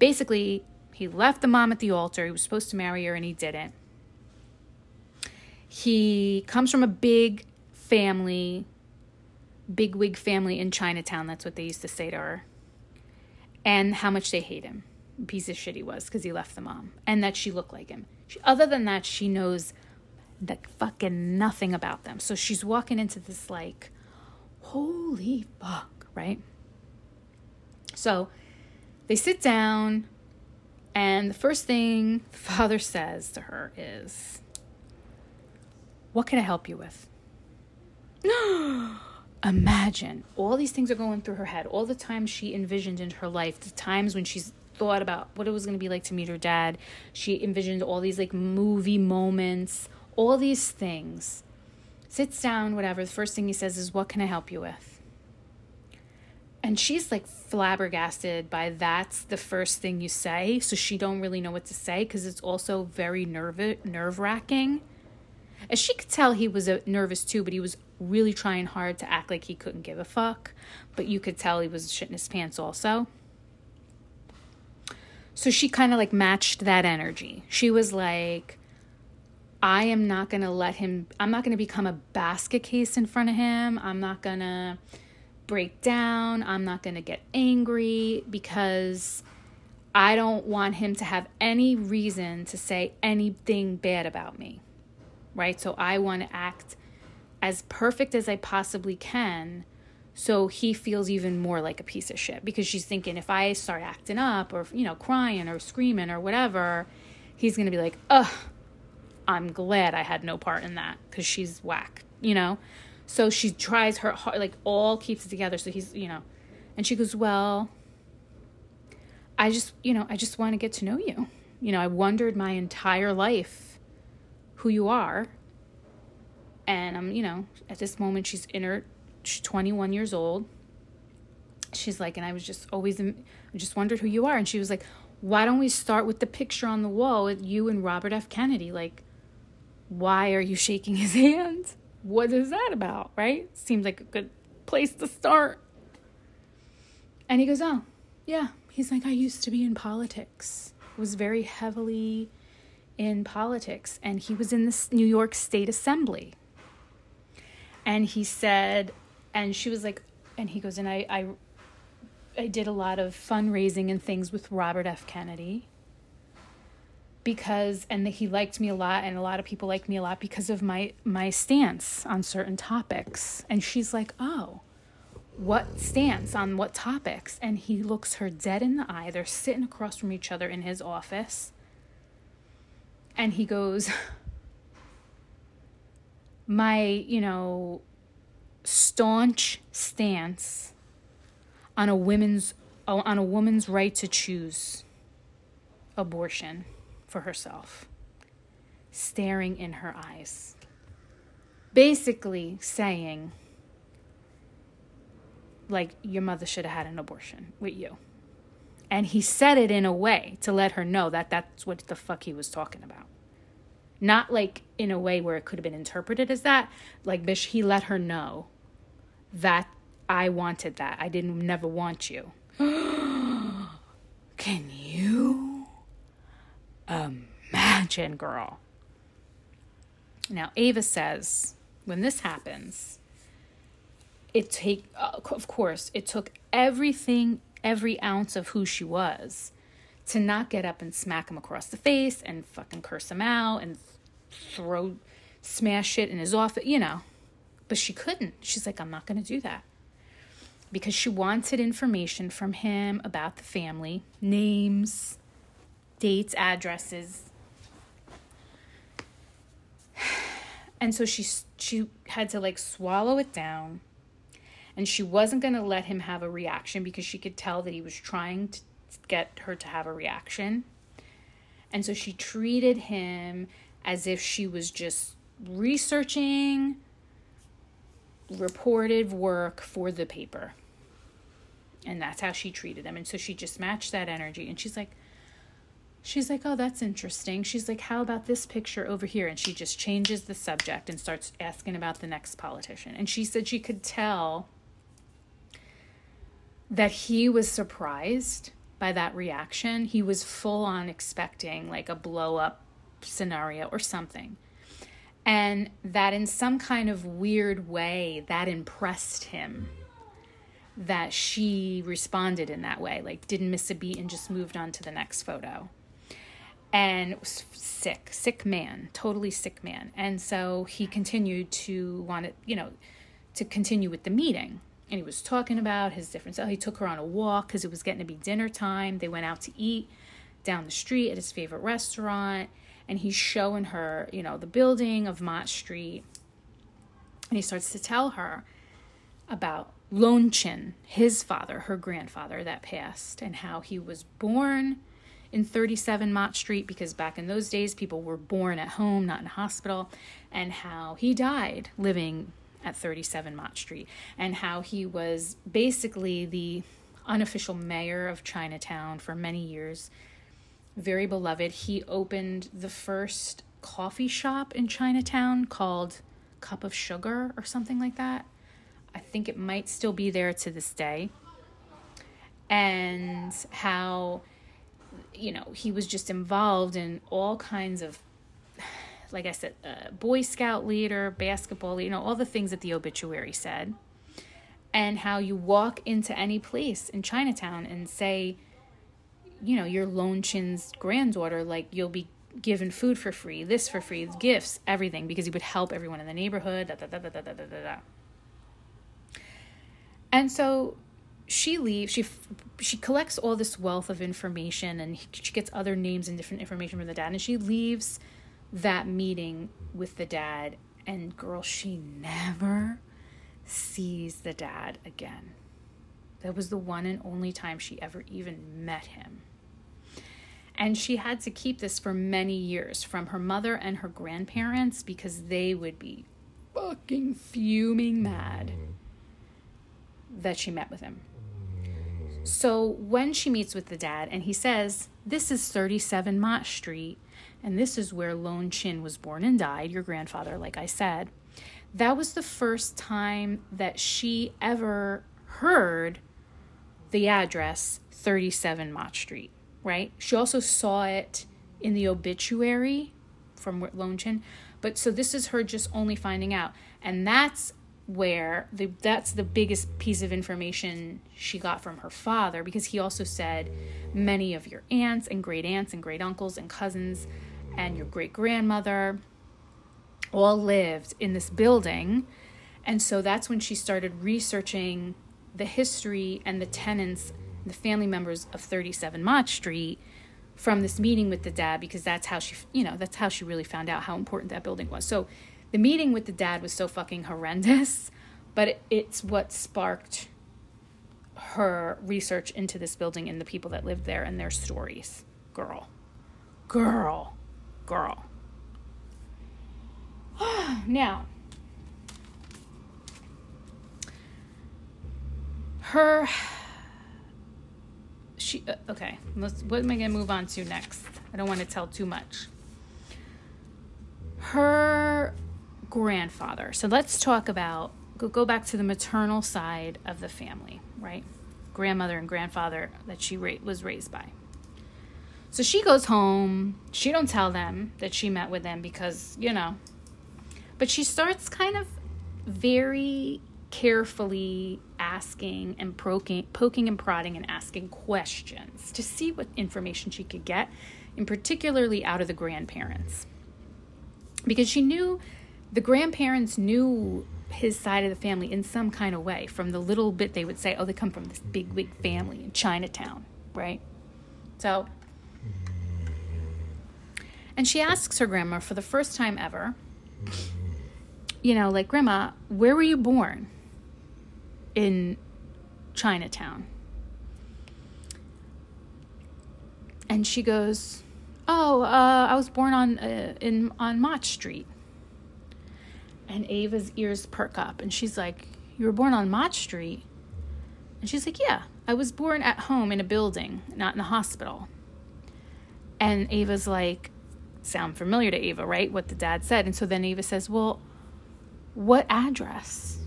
basically he left the mom at the altar. He was supposed to marry her and he didn't. He comes from a big family, big wig family in Chinatown. That's what they used to say to her. And how much they hate him. Piece of shit he was because he left the mom. And that she looked like him. She, other than that, she knows the fucking nothing about them. So she's walking into this like, holy fuck, right? So they sit down. And the first thing the [laughs] father says to her is, What can I help you with? [gasps] Imagine all these things are going through her head, all the times she envisioned in her life, the times when she's thought about what it was going to be like to meet her dad. She envisioned all these like movie moments, all these things. Sits down, whatever. The first thing he says is, What can I help you with? And she's like flabbergasted by that's the first thing you say. So she don't really know what to say because it's also very nerve nerve wracking. As she could tell, he was uh, nervous too, but he was really trying hard to act like he couldn't give a fuck. But you could tell he was shitting his pants also. So she kind of like matched that energy. She was like, I am not going to let him, I'm not going to become a basket case in front of him. I'm not going to break down. I'm not going to get angry because I don't want him to have any reason to say anything bad about me. Right? So I want to act as perfect as I possibly can so he feels even more like a piece of shit because she's thinking if I start acting up or, you know, crying or screaming or whatever, he's going to be like, ugh, I'm glad I had no part in that because she's whack, you know? So she tries her heart, like all keeps it together. So he's, you know, and she goes, well, I just, you know, I just want to get to know you. You know, I wondered my entire life who you are. And I'm, you know, at this moment, she's in her she's 21 years old. She's like, and I was just always, I just wondered who you are. And she was like, why don't we start with the picture on the wall with you and Robert F. Kennedy? Like, why are you shaking his [laughs] hand? What is that about, right? Seems like a good place to start. And he goes, oh, yeah. He's like, I used to be in politics, was very heavily in politics. And he was in the New York State Assembly. And he said, and she was like and he goes and I, I I did a lot of fundraising and things with Robert F. Kennedy because and he liked me a lot and a lot of people liked me a lot because of my my stance on certain topics. And she's like oh what stance on what topics? And he looks her dead in the eye. They're sitting across from each other in his office. And he goes [laughs] my you know staunch stance on a women's on a woman's right to choose abortion for herself staring in her eyes basically saying like your mother should have had an abortion with you and he said it in a way to let her know that that's what the fuck he was talking about not like in a way where it could have been interpreted as that like bish he let her know that I wanted that. I didn't never want you. [gasps] Can you imagine, girl? Now, Ava says when this happens, it take uh, of course it took everything, every ounce of who she was, to not get up and smack him across the face and fucking curse him out and throw, smash it in his office, you know. But she couldn't. She's like, I'm not going to do that. Because she wanted information from him about the family names, dates, addresses. And so she she had to like swallow it down. And she wasn't going to let him have a reaction because she could tell that he was trying to get her to have a reaction. And so she treated him as if she was just researching reported work for the paper. And that's how she treated him. And so she just matched that energy. And she's like, she's like, oh, that's interesting. She's like, how about this picture over here? And she just changes the subject and starts asking about the next politician. And she said she could tell that he was surprised by that reaction. He was full on expecting like a blow up scenario or something and that in some kind of weird way that impressed him that she responded in that way like didn't miss a beat and just moved on to the next photo and sick sick man totally sick man. And so he continued to want to you know to continue with the meeting. And he was talking about his different stuff he took her on a walk because it was getting to be dinner time. They went out to eat down the street at his favorite restaurant. And he's showing her, you know, the building of Mott Street. And he starts to tell her about Lon Chin, his father, her grandfather that passed, and how he was born in 37 Mott Street because back in those days people were born at home, not in hospital, and how he died living at 37 Mott Street, and how he was basically the unofficial mayor of Chinatown for many years. Very beloved. He opened the first coffee shop in Chinatown called Cup of Sugar or something like that. I think it might still be there to this day. And how, you know, he was just involved in all kinds of, like I said, uh, Boy Scout leader, basketball, you know, all the things that the obituary said. And how you walk into any place in Chinatown and say, you know, you're Lon Chin's granddaughter, like you'll be given food for free, this for free, gifts, everything, because he would help everyone in the neighborhood. Da, da, da, da, da, da, da, da. And so she leaves. She she collects all this wealth of information, and she gets other names and different information from the dad. And she leaves that meeting with the dad. And girl, she never sees the dad again. That was the one and only time she ever even met him. And she had to keep this for many years from her mother and her grandparents because they would be fucking fuming mad mm-hmm. that she met with him. So when she meets with the dad and he says, This is 37 Mott Street, and this is where Lone Chin was born and died, your grandfather, like I said, that was the first time that she ever heard the address 37 Mott Street, right? She also saw it in the obituary from Lone Chin. But so this is her just only finding out. And that's where the that's the biggest piece of information she got from her father because he also said many of your aunts and great aunts and great uncles and cousins and your great grandmother all lived in this building. And so that's when she started researching the history and the tenants the family members of 37 Mott Street from this meeting with the dad because that's how she you know that's how she really found out how important that building was. So the meeting with the dad was so fucking horrendous, but it's what sparked her research into this building and the people that lived there and their stories. Girl. Girl. Girl. [sighs] now, her she uh, okay let's what am i going to move on to next i don't want to tell too much her grandfather. So let's talk about go, go back to the maternal side of the family, right? Grandmother and grandfather that she ra- was raised by. So she goes home. She don't tell them that she met with them because, you know. But she starts kind of very carefully asking and poking, poking and prodding and asking questions to see what information she could get, and particularly out of the grandparents. Because she knew the grandparents knew his side of the family in some kind of way from the little bit they would say, oh, they come from this big, big family in Chinatown, right? So, and she asks her grandma for the first time ever, you know, like, Grandma, where were you born in Chinatown? And she goes, Oh, uh, I was born on uh, in on Mott Street. And Ava's ears perk up and she's like, You were born on Mott Street? And she's like, Yeah, I was born at home in a building, not in a hospital. And Ava's like, Sound familiar to Ava, right? What the dad said. And so then Ava says, Well, what address?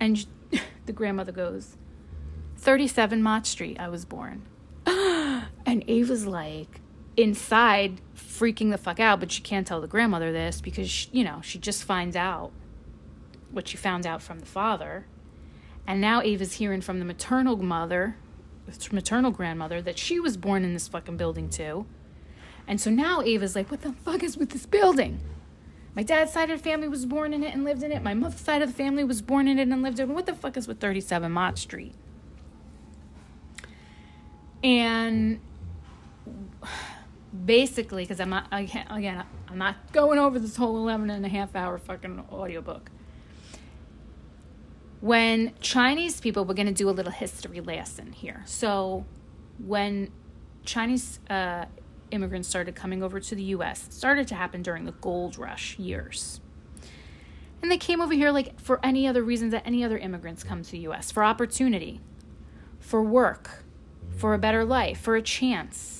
And [laughs] the grandmother goes, 37 Mott Street, I was born. [gasps] and Ava's like, inside freaking the fuck out, but she can't tell the grandmother this because, she, you know, she just finds out what she found out from the father. And now Ava's hearing from the maternal mother, maternal grandmother, that she was born in this fucking building too. And so now Ava's like, what the fuck is with this building? My dad's side of the family was born in it and lived in it. My mother's side of the family was born in it and lived in it. What the fuck is with 37 Mott Street? And basically because i'm not again i'm not going over this whole 11 and a half hour fucking audiobook when Chinese people, we're going to do a little history lesson here. So, when Chinese uh, immigrants started coming over to the US, started to happen during the gold rush years. And they came over here like for any other reasons that any other immigrants come to the US for opportunity, for work, for a better life, for a chance.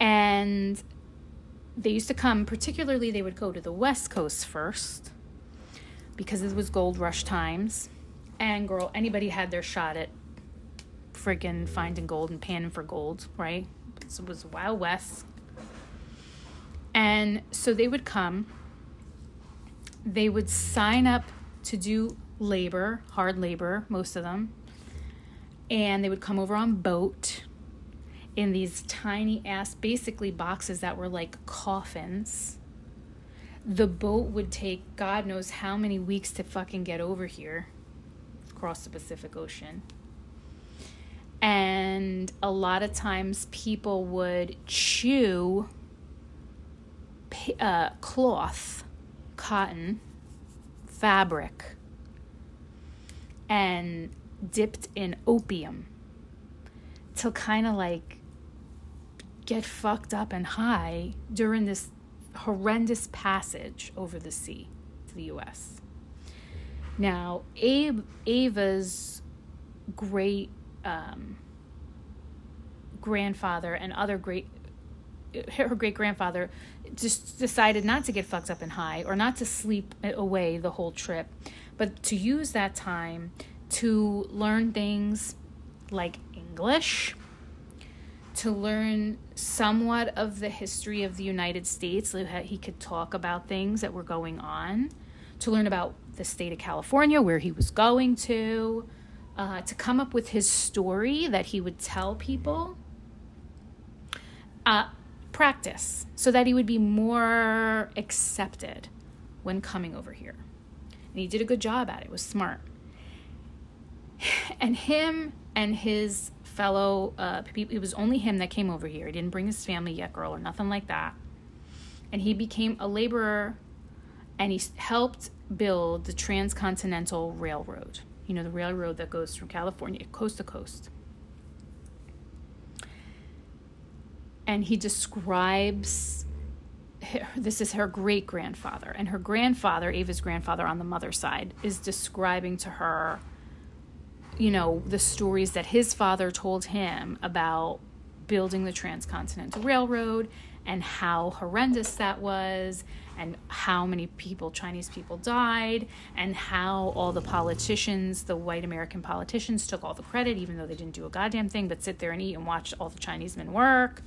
And they used to come, particularly, they would go to the West Coast first because it was gold rush times. And girl, anybody had their shot at freaking finding gold and panning for gold, right? It was Wild West. And so they would come, they would sign up to do labor, hard labor, most of them. And they would come over on boat in these tiny ass, basically boxes that were like coffins. The boat would take God knows how many weeks to fucking get over here across the Pacific Ocean. And a lot of times people would chew uh, cloth, cotton, fabric, and dipped in opium to kind of like get fucked up and high during this horrendous passage over the sea to the US. Now, Abe, Ava's great um, grandfather and other great her great grandfather just decided not to get fucked up and high or not to sleep away the whole trip, but to use that time to learn things like English, to learn somewhat of the history of the United States. He could talk about things that were going on, to learn about the state of California, where he was going to, uh, to come up with his story that he would tell people. Uh, practice so that he would be more accepted when coming over here. And he did a good job at it, it was smart. [sighs] And him and his fellow uh. It was only him that came over here. He didn't bring his family yet, girl, or nothing like that. And he became a laborer and he helped build the Transcontinental Railroad. You know, the railroad that goes from California coast to coast. And he describes this is her great grandfather, and her grandfather, Ava's grandfather on the mother's side, is describing to her you know, the stories that his father told him about building the Transcontinental Railroad and how horrendous that was and how many people Chinese people died and how all the politicians, the white American politicians took all the credit even though they didn't do a goddamn thing but sit there and eat and watch all the Chinese men work.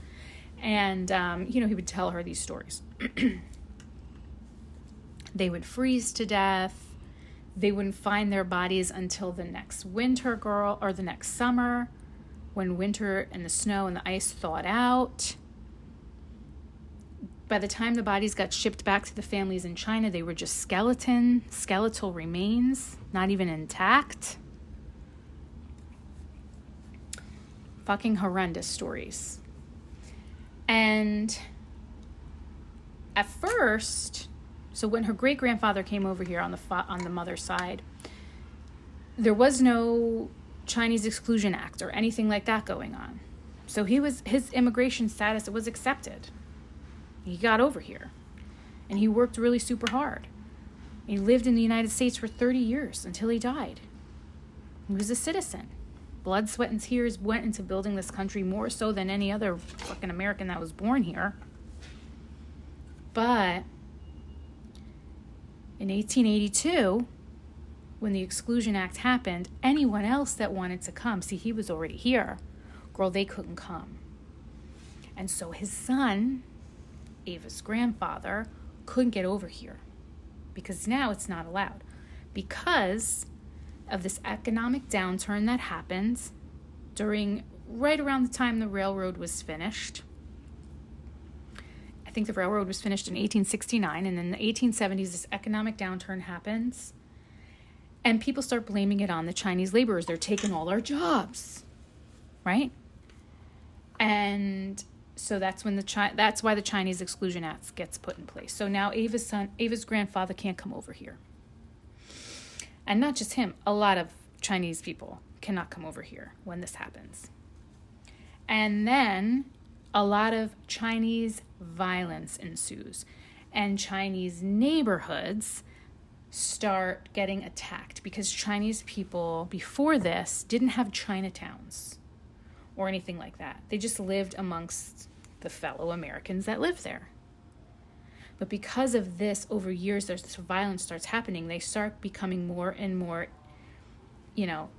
And um, you know, he would tell her these stories. [clears throat] they would freeze to death they wouldn't find their bodies until the next winter, girl, or the next summer when winter and the snow and the ice thawed out. By the time the bodies got shipped back to the families in China, they were just skeleton, skeletal remains, not even intact. Fucking horrendous stories. And at first, so when her great grandfather came over here on the fa- on the mother's side, there was no Chinese Exclusion Act or anything like that going on. So he was his immigration status was accepted. He got over here, and he worked really super hard. He lived in the United States for 30 years until he died. He was a citizen. Blood, sweat, and tears went into building this country more so than any other fucking American that was born here. But in 1882, when the Exclusion Act happened, anyone else that wanted to come, see, he was already here, girl, they couldn't come. And so his son, Ava's grandfather, couldn't get over here because now it's not allowed. Because of this economic downturn that happened during right around the time the railroad was finished I think the railroad was finished in 1869, and in the 1870s, this economic downturn happens, and people start blaming it on the Chinese laborers. They're taking all our jobs, right? And so that's when the Chi- that's why the Chinese Exclusion Act gets put in place. So now Ava's son, Ava's grandfather can't come over here. And not just him, a lot of Chinese people cannot come over here when this happens. And then a lot of Chinese violence ensues, and Chinese neighborhoods start getting attacked because Chinese people before this didn't have Chinatowns or anything like that. They just lived amongst the fellow Americans that live there. But because of this, over years, there's this violence starts happening. They start becoming more and more, you know,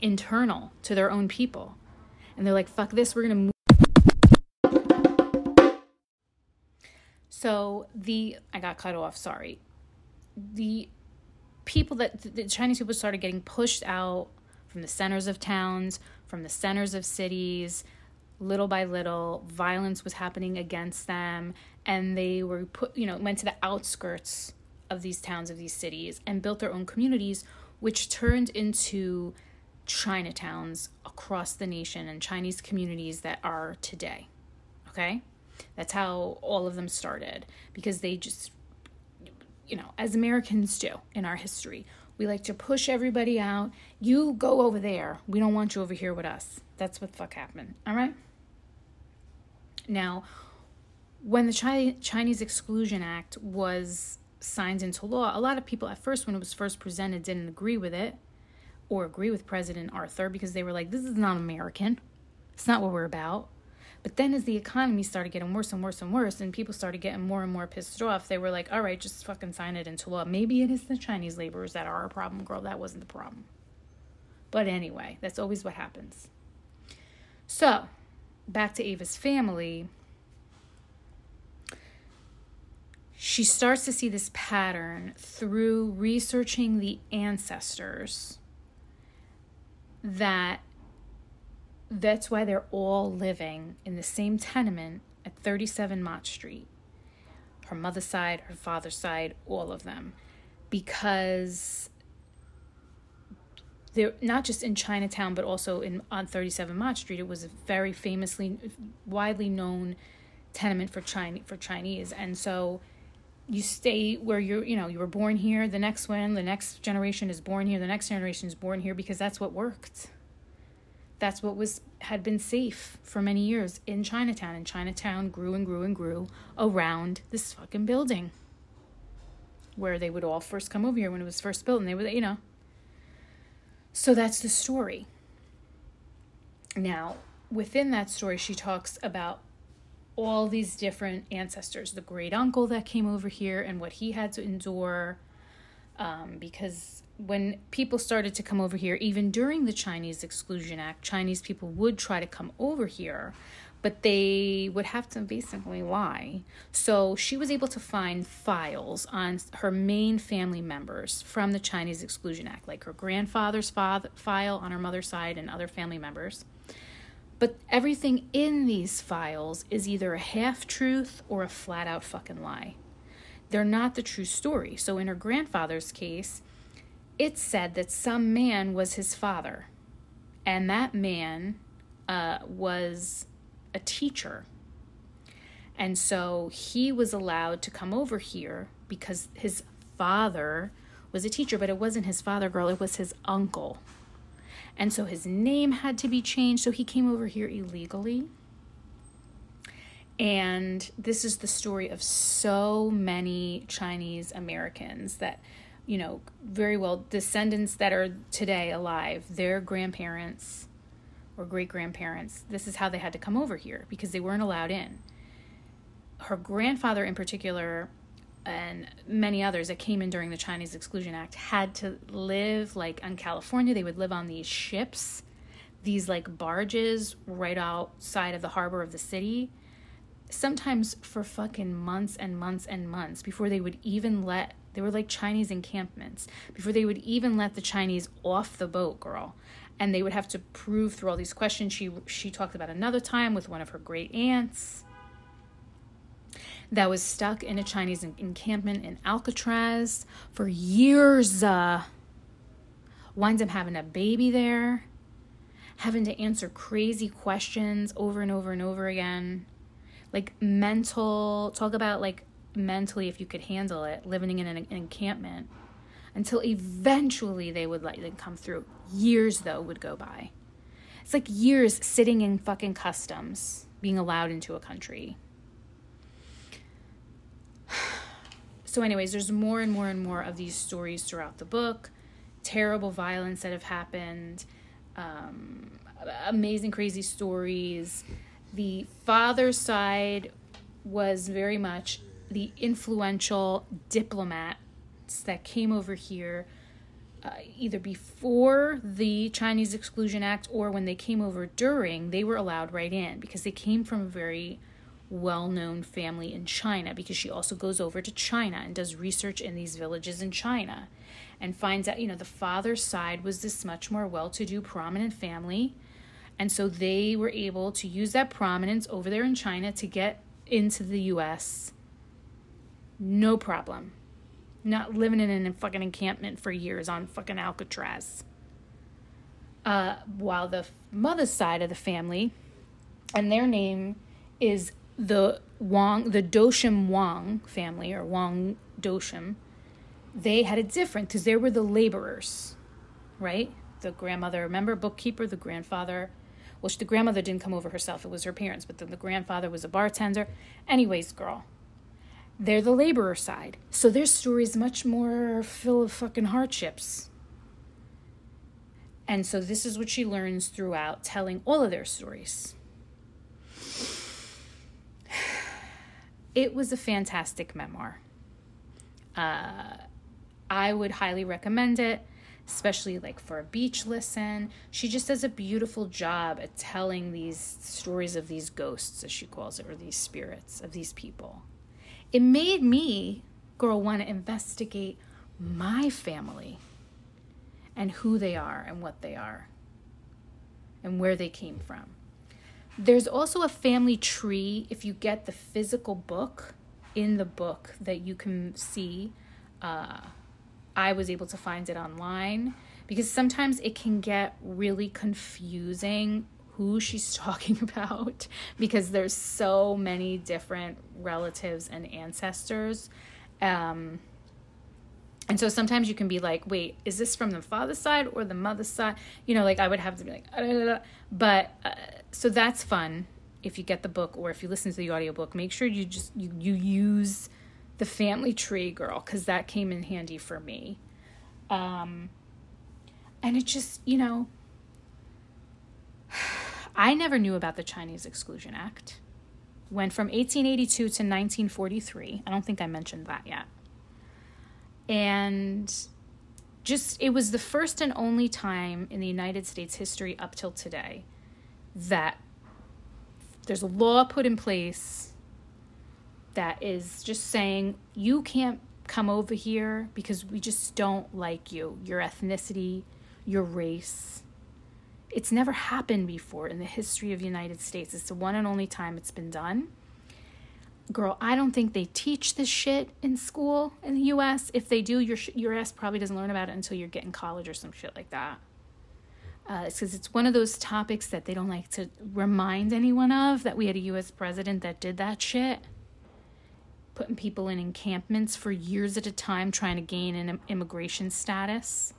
internal to their own people. And they're like, fuck this, we're going to So the, I got cut off, sorry. The people that, the Chinese people started getting pushed out from the centers of towns, from the centers of cities. Little by little, violence was happening against them, and they were put, you know, went to the outskirts of these towns, of these cities, and built their own communities, which turned into Chinatowns across the nation and Chinese communities that are today. Okay? That's how all of them started because they just, you know, as Americans do in our history, we like to push everybody out. You go over there. We don't want you over here with us. That's what fuck happened. All right? Now, when the Chi- Chinese Exclusion Act was signed into law, a lot of people at first, when it was first presented, didn't agree with it or agree with President Arthur because they were like, this is not American. It's not what we're about. But then as the economy started getting worse and worse and worse, and people started getting more and more pissed off, they were like, all right, just fucking sign it into law. Maybe it is the Chinese laborers that are our problem, girl. That wasn't the problem. But anyway, that's always what happens. So, back to Ava's family. She starts to see this pattern through researching the ancestors that that's why they're all living in the same tenement at 37 Mott Street. Her mother's side, her father's side, all of them. Because they're not just in Chinatown, but also in on 37 Mott Street. It was a very famously, widely known tenement for China for Chinese, and so you stay where you're. You know, you were born here. The next one, the next generation is born here. The next generation is born here because that's what worked that's what was had been safe for many years in Chinatown. And Chinatown grew and grew and grew around this fucking building where they would all first come over here when it was first built, and they would, you know. So that's the story. Now, within that story, she talks about all these different ancestors the great uncle that came over here and what he had to endure um, because when people started to come over here, even during the Chinese Exclusion Act, Chinese people would try to come over here, but they would have to basically lie. So she was able to find files on her main family members from the Chinese Exclusion Act, like her grandfather's father, file on her mother's side and other family members. But everything in these files is either a half truth or a flat out fucking lie. They're not the true story. So in her grandfather's case, it said that some man was his father, and that man uh, was a teacher. And so he was allowed to come over here because his father was a teacher, but it wasn't his father, girl, it was his uncle. And so his name had to be changed, so he came over here illegally. And this is the story of so many Chinese Americans that you know, very well descendants that are today alive, their grandparents or great grandparents, this is how they had to come over here because they weren't allowed in. Her grandfather, in particular, and many others that came in during the Chinese Exclusion Act had to live like on California. They would live on these ships, these like barges right outside of the harbor of the city, sometimes for fucking months and months and months before they would even let they were like Chinese encampments before they would even let the Chinese off the boat, girl. And they would have to prove through all these questions. She she talked about another time with one of her great aunts that was stuck in a Chinese encampment in Alcatraz for years. Uh, winds up having a baby there, having to answer crazy questions over and over and over again. Like mental, talk about like mentally if you could handle it living in an, encampment until eventually they would let them come through. Years, though, would go by. It's like years sitting in fucking customs, being allowed into a country. [sighs] So, anyways, there's more and more and more of these stories throughout the book. Terrible violence that have happened, um, amazing, crazy stories. The father's side was very much the influential diplomats that came over here uh, either before the Chinese Exclusion Act or when they came over during, they were allowed right in because they came from a very well known family in China because she also goes over to China and does research in these villages in China and finds out, you know, the father's side was this much more well to do, prominent family. And so they were able to use that prominence over there in China to get into the US. No problem. Not living in a fucking encampment for years on fucking Alcatraz. Uh, while the mother's side of the family, and their name is the Wang, the Dosham Wang family, or Wang Dosham, they had it different because they were the laborers, right? The grandmother, remember, bookkeeper, the grandfather. Well, the grandmother didn't come over herself, it was her parents, but then the grandfather was a bartender. Anyways, girl, they're the laborer side. So their story is much more full of fucking hardships. And so this is what she learns throughout telling all of their stories. [sighs] It was a fantastic memoir. Uh, I would highly recommend it, especially like for a beach listen. She just does a beautiful job at telling these stories of these ghosts, as she calls it, or these spirits of these people it made me, girl, want to investigate my family and who they are and what they are and where they came from. There's also a family tree if you get the physical book in the book that you can see. Uh, I was able to find it online because sometimes it can get really confusing who she's [laughs] talking about because there's so many different relatives and ancestors. Um, and so sometimes you can be like, wait, is this from the father's side or the mother's side? You know, like I would have to be like, ah, but uh, so that's fun if you get the book or if you listen to the audiobook. Make sure you just you, you use the family tree, girl, because that came in handy for me. Um, and it just, you know, [sighs] I never knew about the Chinese Exclusion Act. Went from 1882 to 1943. I don't think I mentioned that yet. And just, it was the first and only time in the United States history up till today that there's a law put in place that is just saying you can't come over here because we just don't like you, your ethnicity, your race it's never happened before in the history of the United States. It's the one and only time it's been done. Girl, I don't think they teach this shit in school in the US. If they do, your your ass probably doesn't learn about it until you're getting college or some shit like that. Uh, it's because it's one of those topics that they don't like to remind anyone of that we had a US president that did that shit. Putting people in encampments for years at a time trying to gain an immigration status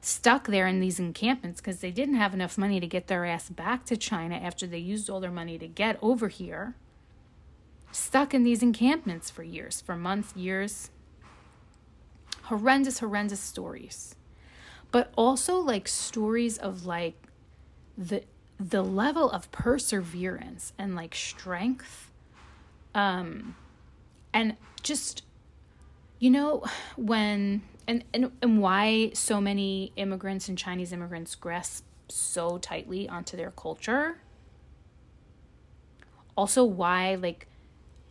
stuck there in these encampments because they didn't have enough money to get their ass back to China after they used all their money to get over here. Stuck in these encampments for years, for months, years. Horrendous, horrendous stories. But also like stories of like the the level of perseverance and like strength um and just you know when and, and and why so many immigrants and Chinese immigrants grasp so tightly onto their culture. Also, why like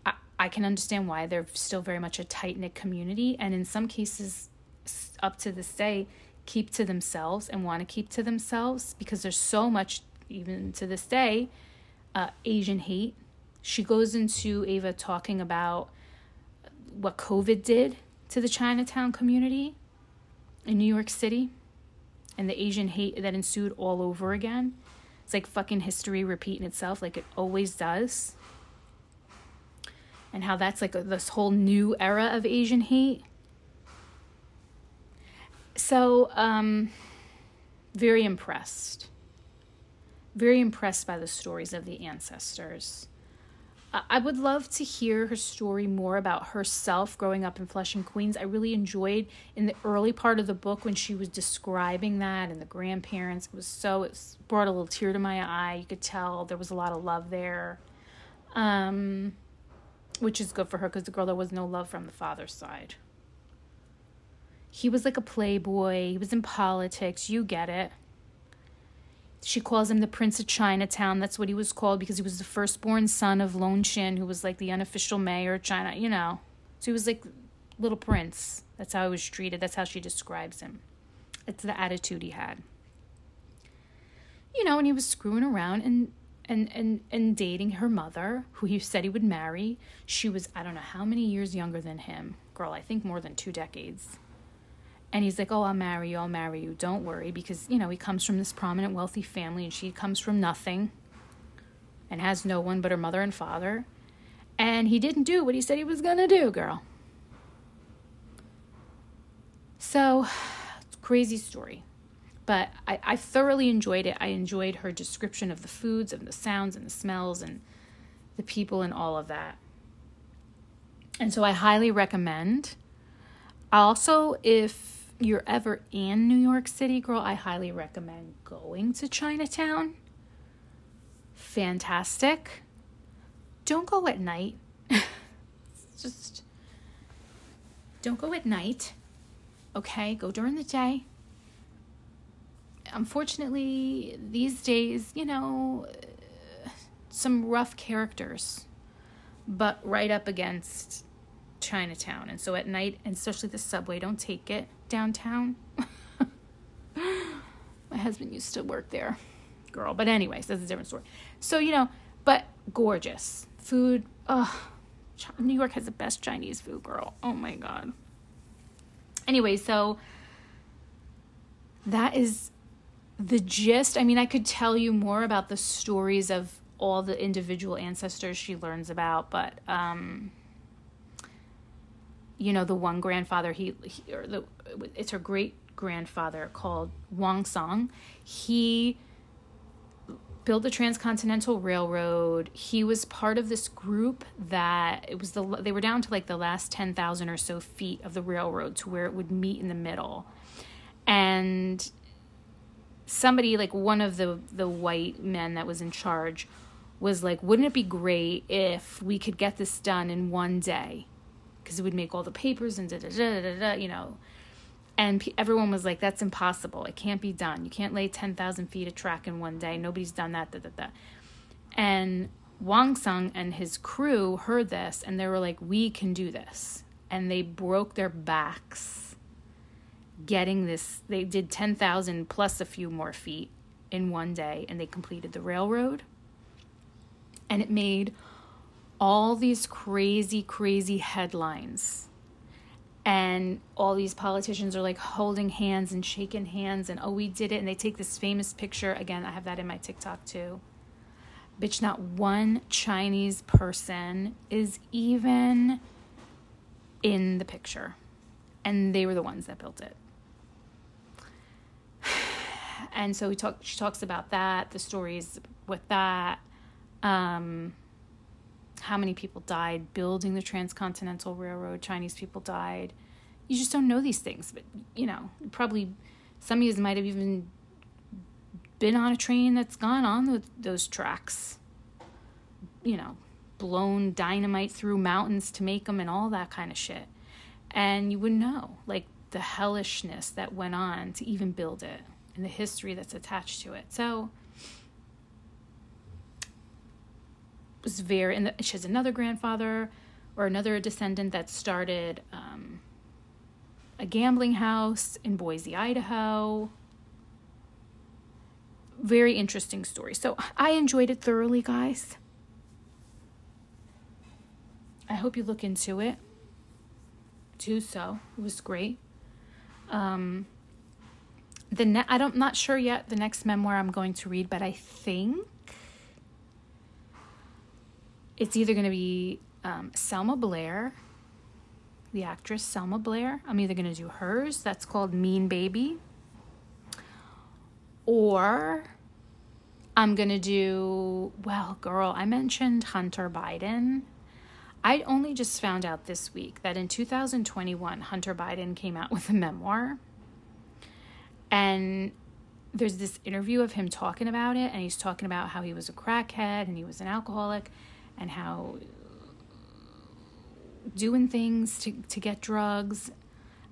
I, I can understand why they're still very much a tight knit community, and in some cases, up to this day, keep to themselves and want to keep to themselves because there's so much, even to this day, uh, Asian hate. She goes into Ava talking about what COVID did to the Chinatown community in New York City and the Asian hate that ensued all over again. It's like fucking history repeating itself like it always does. And how that's like a, this whole new era of Asian hate. So, um, very impressed. Very impressed by the stories of the ancestors. I would love to hear her story more about herself growing up in Flushing, Queens. I really enjoyed in the early part of the book when she was describing that and the grandparents. It was so, it brought a little tear to my eye. You could tell there was a lot of love there, um, which is good for her because the girl, there was no love from the father's side. He was like a playboy, he was in politics. You get it. She calls him the Prince of Chinatown. That's what he was called because he was the firstborn son of Lon Chin, who was like the unofficial mayor of China, you know. So he was like little prince. That's how he was treated. That's how she describes him. It's the attitude he had. You know, and he was screwing around and and and and dating her mother, who he said he would marry. She was I don't know how many years younger than him. Girl, I think more than 2 decades. And he's like, Oh, I'll marry you, I'll marry you, don't worry. Because, you know, he comes from this prominent, wealthy family and she comes from nothing and has no one but her mother and father. And he didn't do what he said he was going to do, girl. So, [sighs] crazy story. But I, I thoroughly enjoyed it. I enjoyed her description of the foods and the sounds and the smells and the people and all of that. And so I highly recommend. Also, if you're ever in New York City, girl, I highly recommend going to Chinatown. Fantastic. Don't go at night. [laughs] Just don't go at night. Okay, go during the day. Unfortunately, these days, you know, some rough characters, but right up against Chinatown. And so at night, and especially the subway, don't take it downtown. [laughs] My husband used to work there, girl. But, anyways, that's a different story. So, you know, but gorgeous. Food, New York has the best Chinese food, girl. Oh my God. Anyway, so that is the gist. I mean, I could tell you more about the stories of all the individual ancestors she learns about, but um, you know, the one grandfather he, he or the it's her great grandfather called Wang Song. He built the transcontinental railroad he was part of this group that it was the they were down to like the last 10,000 or so feet of the railroad to where it would meet in the middle and somebody like one of the the white men that was in charge was like wouldn't it be great if we could get this done in one day because it would make all the papers and da da da da da, you know. And p- everyone was like, "That's impossible. It can't be done. You can't lay ten thousand feet of track in one day. Nobody's done that." Da da da. And Wang Sung and his crew heard this, and they were like, "We can do this." And they broke their backs getting this. They did ten thousand plus a few more feet in one day, and they completed the railroad. And it made all these crazy, crazy headlines. And all these politicians are like holding hands and shaking hands, and oh, we did it. And they take this famous picture. Again, I have that in my TikTok too. Bitch, not one Chinese person is even in the picture. And they were the ones that built it. [sighs] And so we talk, she talks about that, the stories with that. Um, how many people died building the transcontinental railroad chinese people died. You just don't know these things but you know probably some of you might have even been on a train that's gone on those tracks. You know blown dynamite through mountains to make them and all that kind of shit. And you wouldn't know like the hellishness that went on to even build it and the history that's attached to it. So was very, and she has another grandfather or another descendant that started um, a gambling house in Boise, Idaho. Very interesting story. So I enjoyed it thoroughly, guys. I hope you look into it. Do so. It was great. Um, the ne- I don't, I'm not sure yet the next memoir I'm going to read, but I think it's either going to be um, Selma Blair, the actress Selma Blair. I'm either going to do hers, that's called Mean Baby, or I'm going to do, well, girl, I mentioned Hunter Biden. I only just found out this week that in 2021, Hunter Biden came out [laughs] with a memoir. And there's this interview of him talking about it, and he's talking about how he was a crackhead and he was an alcoholic and how doing things to, to get drugs.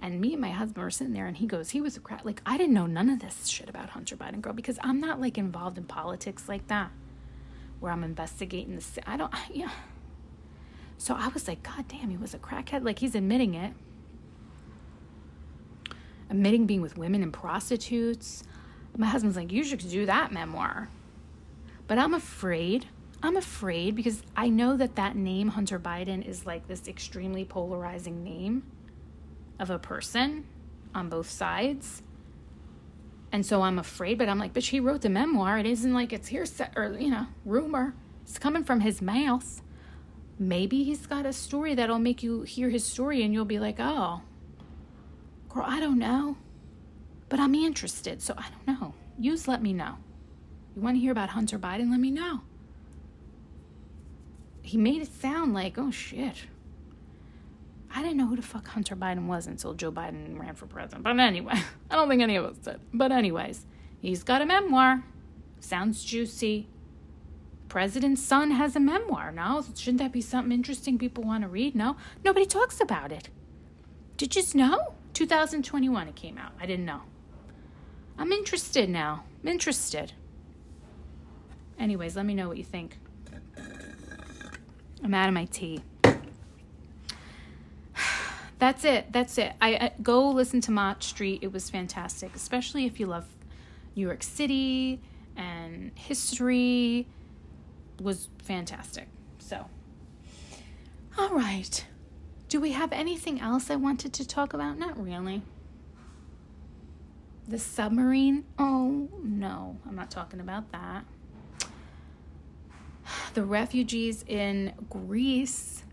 And me and my husband were sitting there, and he goes, He was a crack. Like, I didn't know none of this shit about Hunter Biden, girl, because I'm not like involved in politics like that, where I'm investigating the. I don't, yeah. So I was like, God damn, he was a crackhead. Like, he's admitting it. Admitting being with women and prostitutes. My husband's like, You should do that memoir. But I'm afraid I'm afraid because I know that that name, Hunter Biden, is like this extremely polarizing name of a person on both sides. And so I'm afraid, but I'm like, but he wrote the memoir. It isn't like it's hearsay or, you know, rumor. It's coming from his mouth. Maybe he's got a story that'll make you hear his story and you'll be like, oh, girl, I don't know. But I'm interested, so I don't know. You just let me know. You want to hear about Hunter Biden? Let me know he made it sound like, oh shit. I didn't know who the fuck Hunter Biden was until Joe Biden ran for president. But anyway, [laughs] I don't think any of us did. But, anyways, he's got a memoir. Sounds juicy. President's son has a memoir. now. shouldn't that be something interesting people want to read? No, nobody talks about it. Did you know? 2021 it came out. I didn't know. I'm interested now. I'm interested. Anyways, let me know what you think. I'm out of my tea. [sighs] That's it. That's it. I, I go listen to Mott Street. It was fantastic, especially if you love New York City and history. Was fantastic. So, all right. Do we have anything else I wanted to talk about? Not really. The submarine? Oh, no. I'm not talking about that [sighs] the refugees in Greece,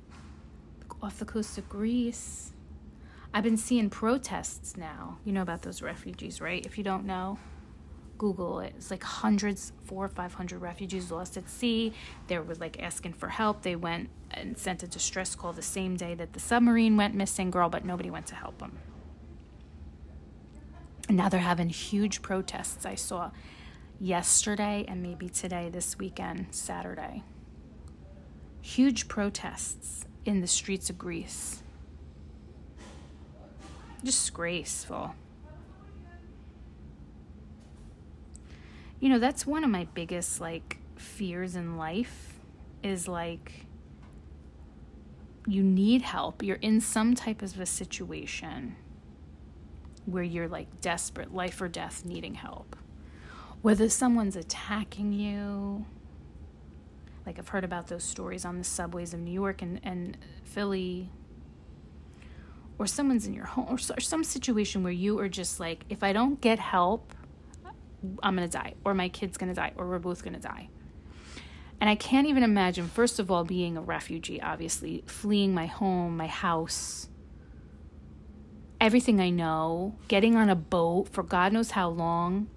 off the coast of Greece. I've been seeing protests now. You know about those refugees, right? If you don't know, Google it. It's like hundreds, four or five hundred refugees lost at sea. They were like asking for help. They went and sent a distress call the same day that the submarine went missing, girl, but nobody went to help them. And now they're having huge protests. I saw yesterday and maybe today, this weekend, Saturday. Huge protests in the streets of Greece. Disgraceful. You know, that's one of my biggest like fears in life is like you need help. You're in some type of a situation where you're like desperate, life or death, needing help whether someone's attacking you. Like I've heard about those stories on the subways of New York and, and Philly, or someone's in your home, or, or some situation where you are just like, if I don't get help, I'm gonna die, or my kid's gonna die, or we're both gonna die. And I can't even imagine, first of all, being a refugee, obviously, fleeing my home, my house, everything I know, getting on a boat for God knows how long,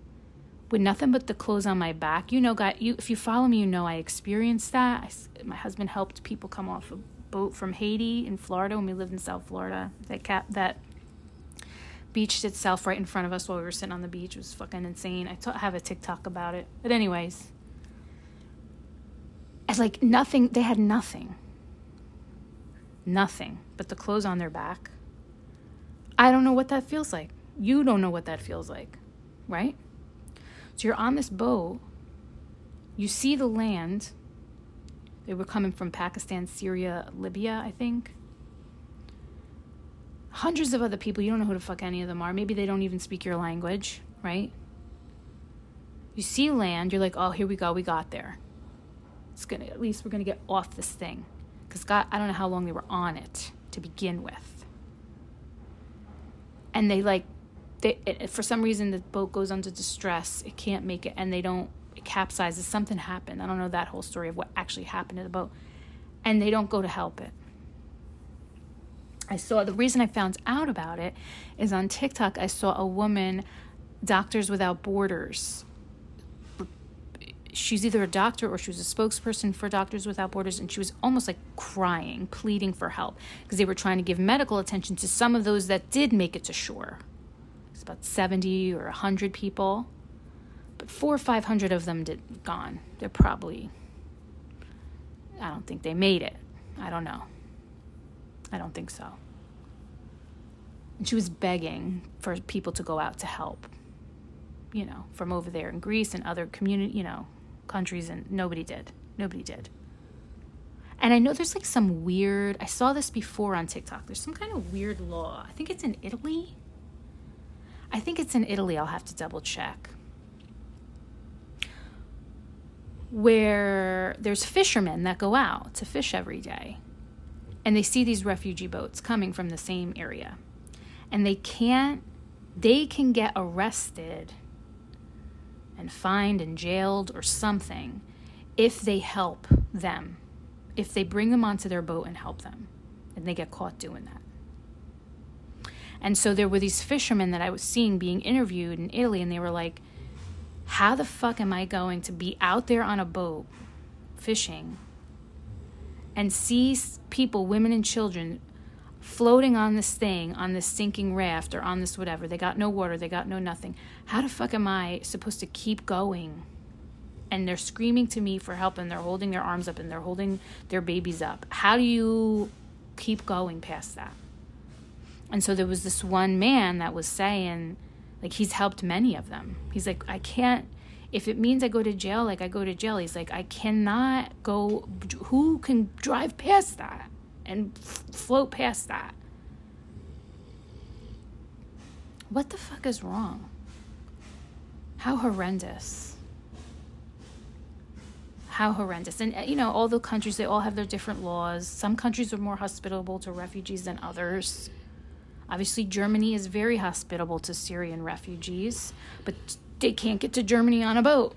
with nothing but the clothes on my back. You know, God, you if you follow me, you know I experienced that. I, my husband helped people come off a boat from Haiti in Florida when we lived in South Florida. That cap that beached itself right in front of us while we were sitting on the beach. It was fucking insane. I t- have a TikTok about it. But anyways, it's like nothing. They had nothing. Nothing but the clothes on their back. I don't know what that feels like. You don't know what that feels like, right? So you're on this boat, you see the land. They were coming from Pakistan, Syria, Libya, I think. Hundreds of other people, you don't know who the fuck any of them are. Maybe they don't even speak your language, right? You see land, you're like, oh, here we go, we got there. It's gonna, at least we're gonna get off this thing. Because God, I don't know how long they were on it to begin with. And they like they, for some reason the boat goes under distress it can't make it and they don't it capsizes something happened i don't know that whole story of what actually happened to the boat and they don't go to help it I saw the reason I found out about it is on TikTok. I saw a woman, Doctors Without Borders. She's either a doctor or she was a spokesperson for Doctors Without Borders, and she was almost like crying, pleading for help because they were trying to give medical attention to some of those that did make it to shore. It's about 70 or 100 people, but four or 500 of them did gone. They're probably, I don't think they made it. I don't know. I don't think so. And she was begging for people to go out to help, you know, from over there in Greece and other community, you know, countries, and nobody did. Nobody did. And I know there's like some weird, I saw this before on TikTok. There's some kind of weird law. I think it's in Italy. I think it's in Italy. I'll have to double check. Where there's fishermen that go out to fish every day and they see these refugee boats coming from the same area and they can't they can get arrested and fined and jailed or something if they help them if they bring them onto their boat and help them and they get caught doing that and so there were these fishermen that i was seeing being interviewed in italy and they were like how the fuck am i going to be out there on a boat fishing and see people, women and children, floating on this thing, on this sinking raft or on this whatever. They got no water, they got no nothing. How the fuck am I supposed to keep going? And they're screaming to me for help and they're holding their arms up and they're holding their babies up. How do you keep going past that? And so there was this one man that was saying, like, he's helped many of them. He's like, I can't if it means I go to jail, like I go to jail. He's like, I cannot go. Who can drive past that and f- float past that? What the fuck is wrong? How horrendous. How horrendous. And, eh, you know, all the countries, they all have their different laws. Some countries are more hospitable to refugees than others. Obviously, Germany is very hospitable to Syrian refugees, but they can't get to Germany on a boat.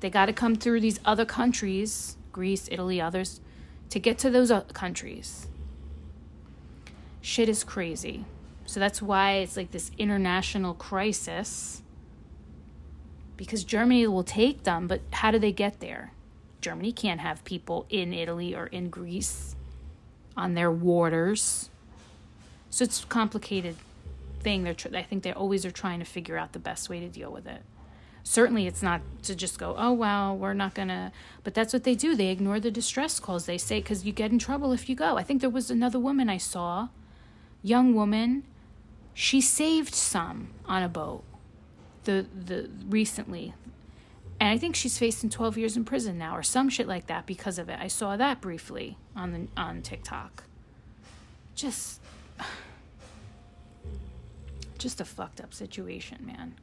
They got to come through these other countries, Greece, Italy, others, to get to those countries. Shit is crazy. So that's why it's like this international crisis. Because Germany will take them, but how do they get there? Germany can't have people in Italy or in Greece on their waters. So it's complicated thing. They're tr- I think they always are trying to figure out the best way to deal with it. Certainly, it's not to just go, oh well, we're not gonna. But that's what they do. They ignore the distress calls. They say because you get in trouble if you go. I think there was another woman I saw, young woman. She saved some on a boat. The the recently, and I think she's facing 12 years in prison now or some shit like that because of it. I saw that briefly on the on TikTok. Just just a fucked up situation, man.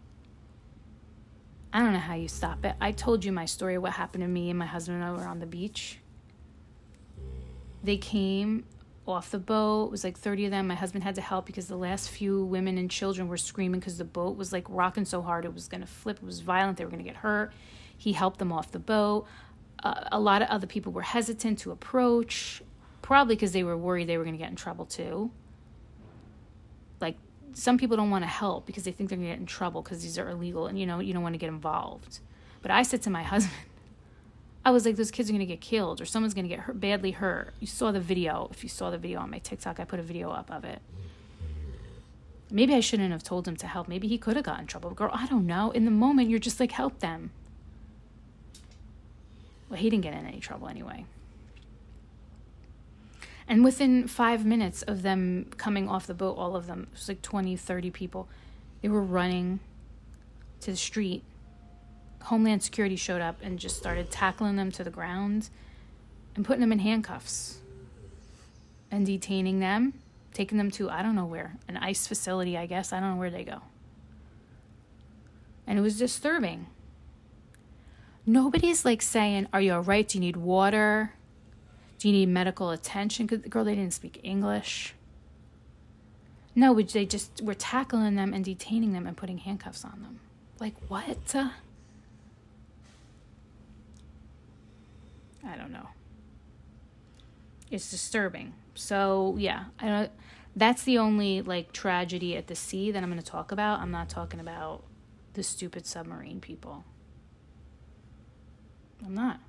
I don't know how you stop it. I told you my story, what happened to me and my husband and I were on the beach. They came off the boat. It was like 30 of them. My husband had to help because the last few women and children were screaming because the boat was like rocking so hard it was going to flip. It was violent. They were going to get hurt. He helped them off the boat. Uh, a lot of other people were hesitant to approach, probably because they were worried they were going to get in trouble too. Some people don't want to help because they think they're going to get in trouble because these are illegal and you know you don't want to get involved. But i said to my [laughs] husband i was like those kids are going to get killed or someone's going to get hurt, badly hurt. You saw the video if you saw the video on my tiktok i put a video up of it. Maybe i shouldn't have told him to help. Maybe he could have gotten in trouble. Girl i don't know. In the moment you're just like help them. Well he didn't get in any trouble anyway and within five minutes of them coming off the boat, all of them, it was like 20, 30 people, they were running to the street. Homeland Security showed up and just started tackling them to the ground and putting them in handcuffs and detaining them, taking them to, I don't know where, an ICE facility, I guess. I don't know where they go. And it was disturbing. Nobody's like saying, Are you all right? Do you need water? Do you need medical attention? Because, girl, they didn't speak English. No, they just were tackling them and detaining them and putting handcuffs on them. Like, what? I don't know. It's disturbing. So yeah, I don't. That's the only like tragedy at the sea that I'm going to talk about. I'm not talking about the stupid submarine people. I'm not.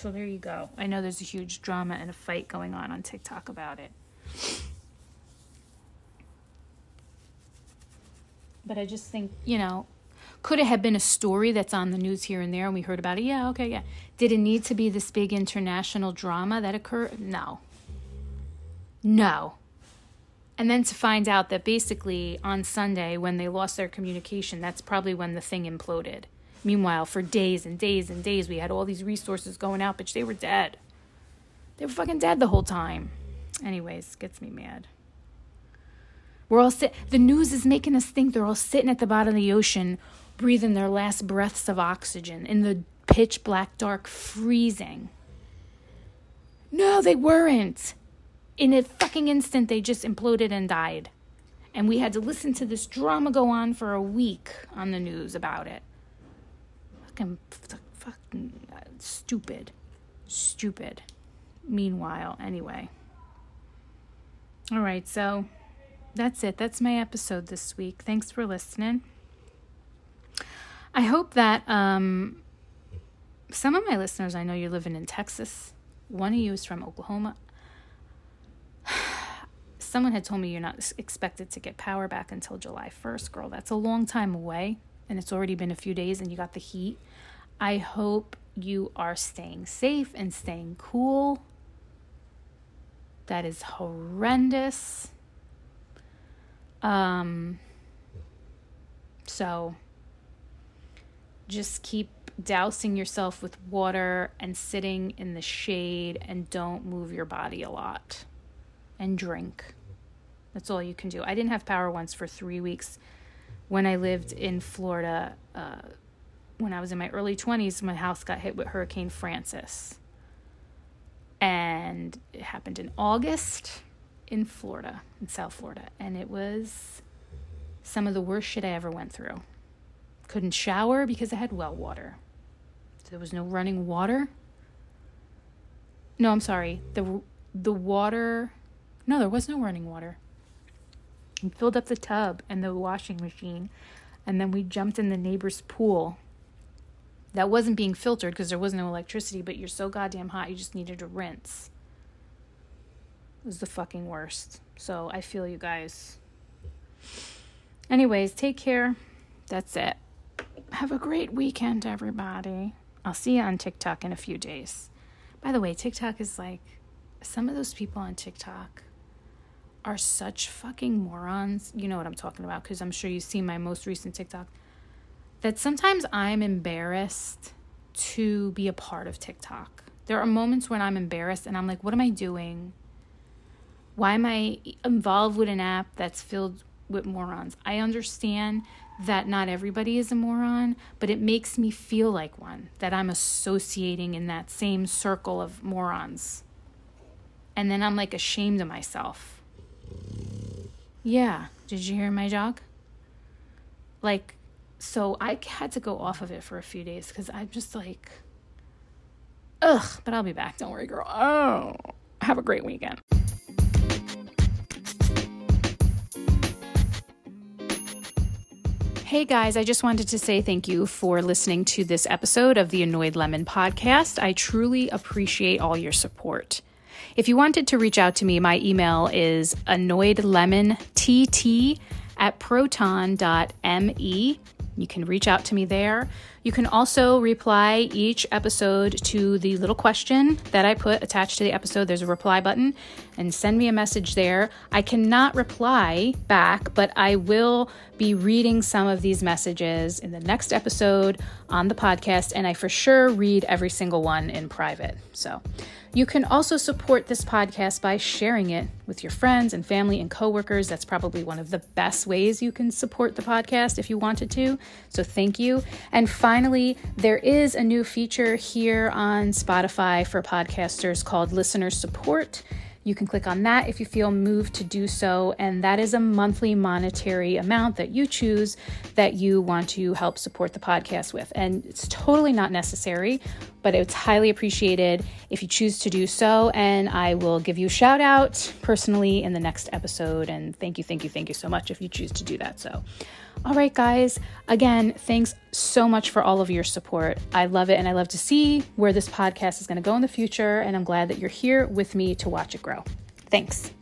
So there you go. I know there's a huge drama and a fight going on on TikTok about it. But I just think, you know, could it have been a story that's on the news here and there and we heard about it? Yeah, okay, yeah. Did it need to be this big international drama that occurred? No. No. And then to find out that basically on Sunday, when they lost their communication, that's probably when the thing imploded. Meanwhile, for days and days and days, we had all these resources going out, but they were dead. They were fucking dead the whole time. Anyways, gets me mad. We're all sit. The news is making us think they're all sitting at the bottom of the ocean, breathing their last breaths of oxygen in the pitch black dark freezing. No, they weren't. In a fucking instant, they just imploded and died. And we had to listen to this drama go on for a week on the news about it fucking, fucking stupid. Stupid. Meanwhile, anyway. All right, so that's it. That's my episode this week. Thanks for listening. I hope that um, some of my listeners, I know you're living in Texas. One of you is from Oklahoma. [sighs] Someone had told me you're not expected to get power back until July 1st, girl. That's a long time away, and it's already been a few days, and you got the heat. I hope you are staying safe and staying cool. That is horrendous. Um, so just keep dousing yourself with water and sitting in the shade and don't move your body a lot and drink. That's all you can do. I didn't have power once for three weeks when I lived in Florida. Uh, when I was in my early 20s, my house got hit with Hurricane Frances. And it happened in August in Florida, in South Florida. And it was some of the worst shit I ever went through. Couldn't shower because I had well water. So there was no running water. No, I'm sorry. The the water No, there was no running water. We filled up the tub and the washing machine and then we jumped in the neighbor's pool that wasn't being filtered because there was no electricity, but you're so goddamn hot you just needed to rinse. It was the fucking worst. So I feel you guys. Anyways, take care. That's it. Have a great weekend, everybody. I'll see you on TikTok in a few days. By the way, TikTok is like some of those people on TikTok are such fucking morons. You know what I'm talking about because I'm sure you've seen my most recent TikTok that sometimes I'm embarrassed to be a part of TikTok. There are moments when I'm embarrassed and I'm like, what am I doing? Why am I involved with an app that's filled with morons? I understand that not everybody is a moron, but it makes me feel like one, that I'm associating in that same circle of morons. And then I'm like ashamed of myself. Yeah, did you hear my dog? Like, so I had to go off of it for a few days because I'm just like, ugh, but I'll be back. Don't worry, girl. Oh, have a great weekend. Hey guys, I just wanted to say thank you for listening to this episode of the Annoyed Lemon podcast. I truly appreciate all your support. If you wanted to reach out to me, my email is annoyedlemontt at proton.me. You can reach out to me there. You can also reply each episode to the little question that I put attached to the episode. There's a reply button and send me a message there. I cannot reply back, but I will be reading some of these messages in the next episode on the podcast, and I for sure read every single one in private. So, you can also support this podcast by sharing it with your friends and family and coworkers. That's probably one of the best ways you can support the podcast if you wanted to. So thank you. And finally, there is a new feature here on Spotify for podcasters called Listener Support. You can click on that if you feel moved to do so. And that is a monthly monetary amount that you choose that you want to help support the podcast with. And it's totally not necessary, but it's highly appreciated if you choose to do so. And I will give you a shout out personally in the next episode. And thank you, thank you, thank you so much if you choose to do that. So, all right, guys, again, thanks so much for all of your support. I love it and I love to see where this podcast is going to go in the future. And I'm glad that you're here with me to watch it grow. Thanks.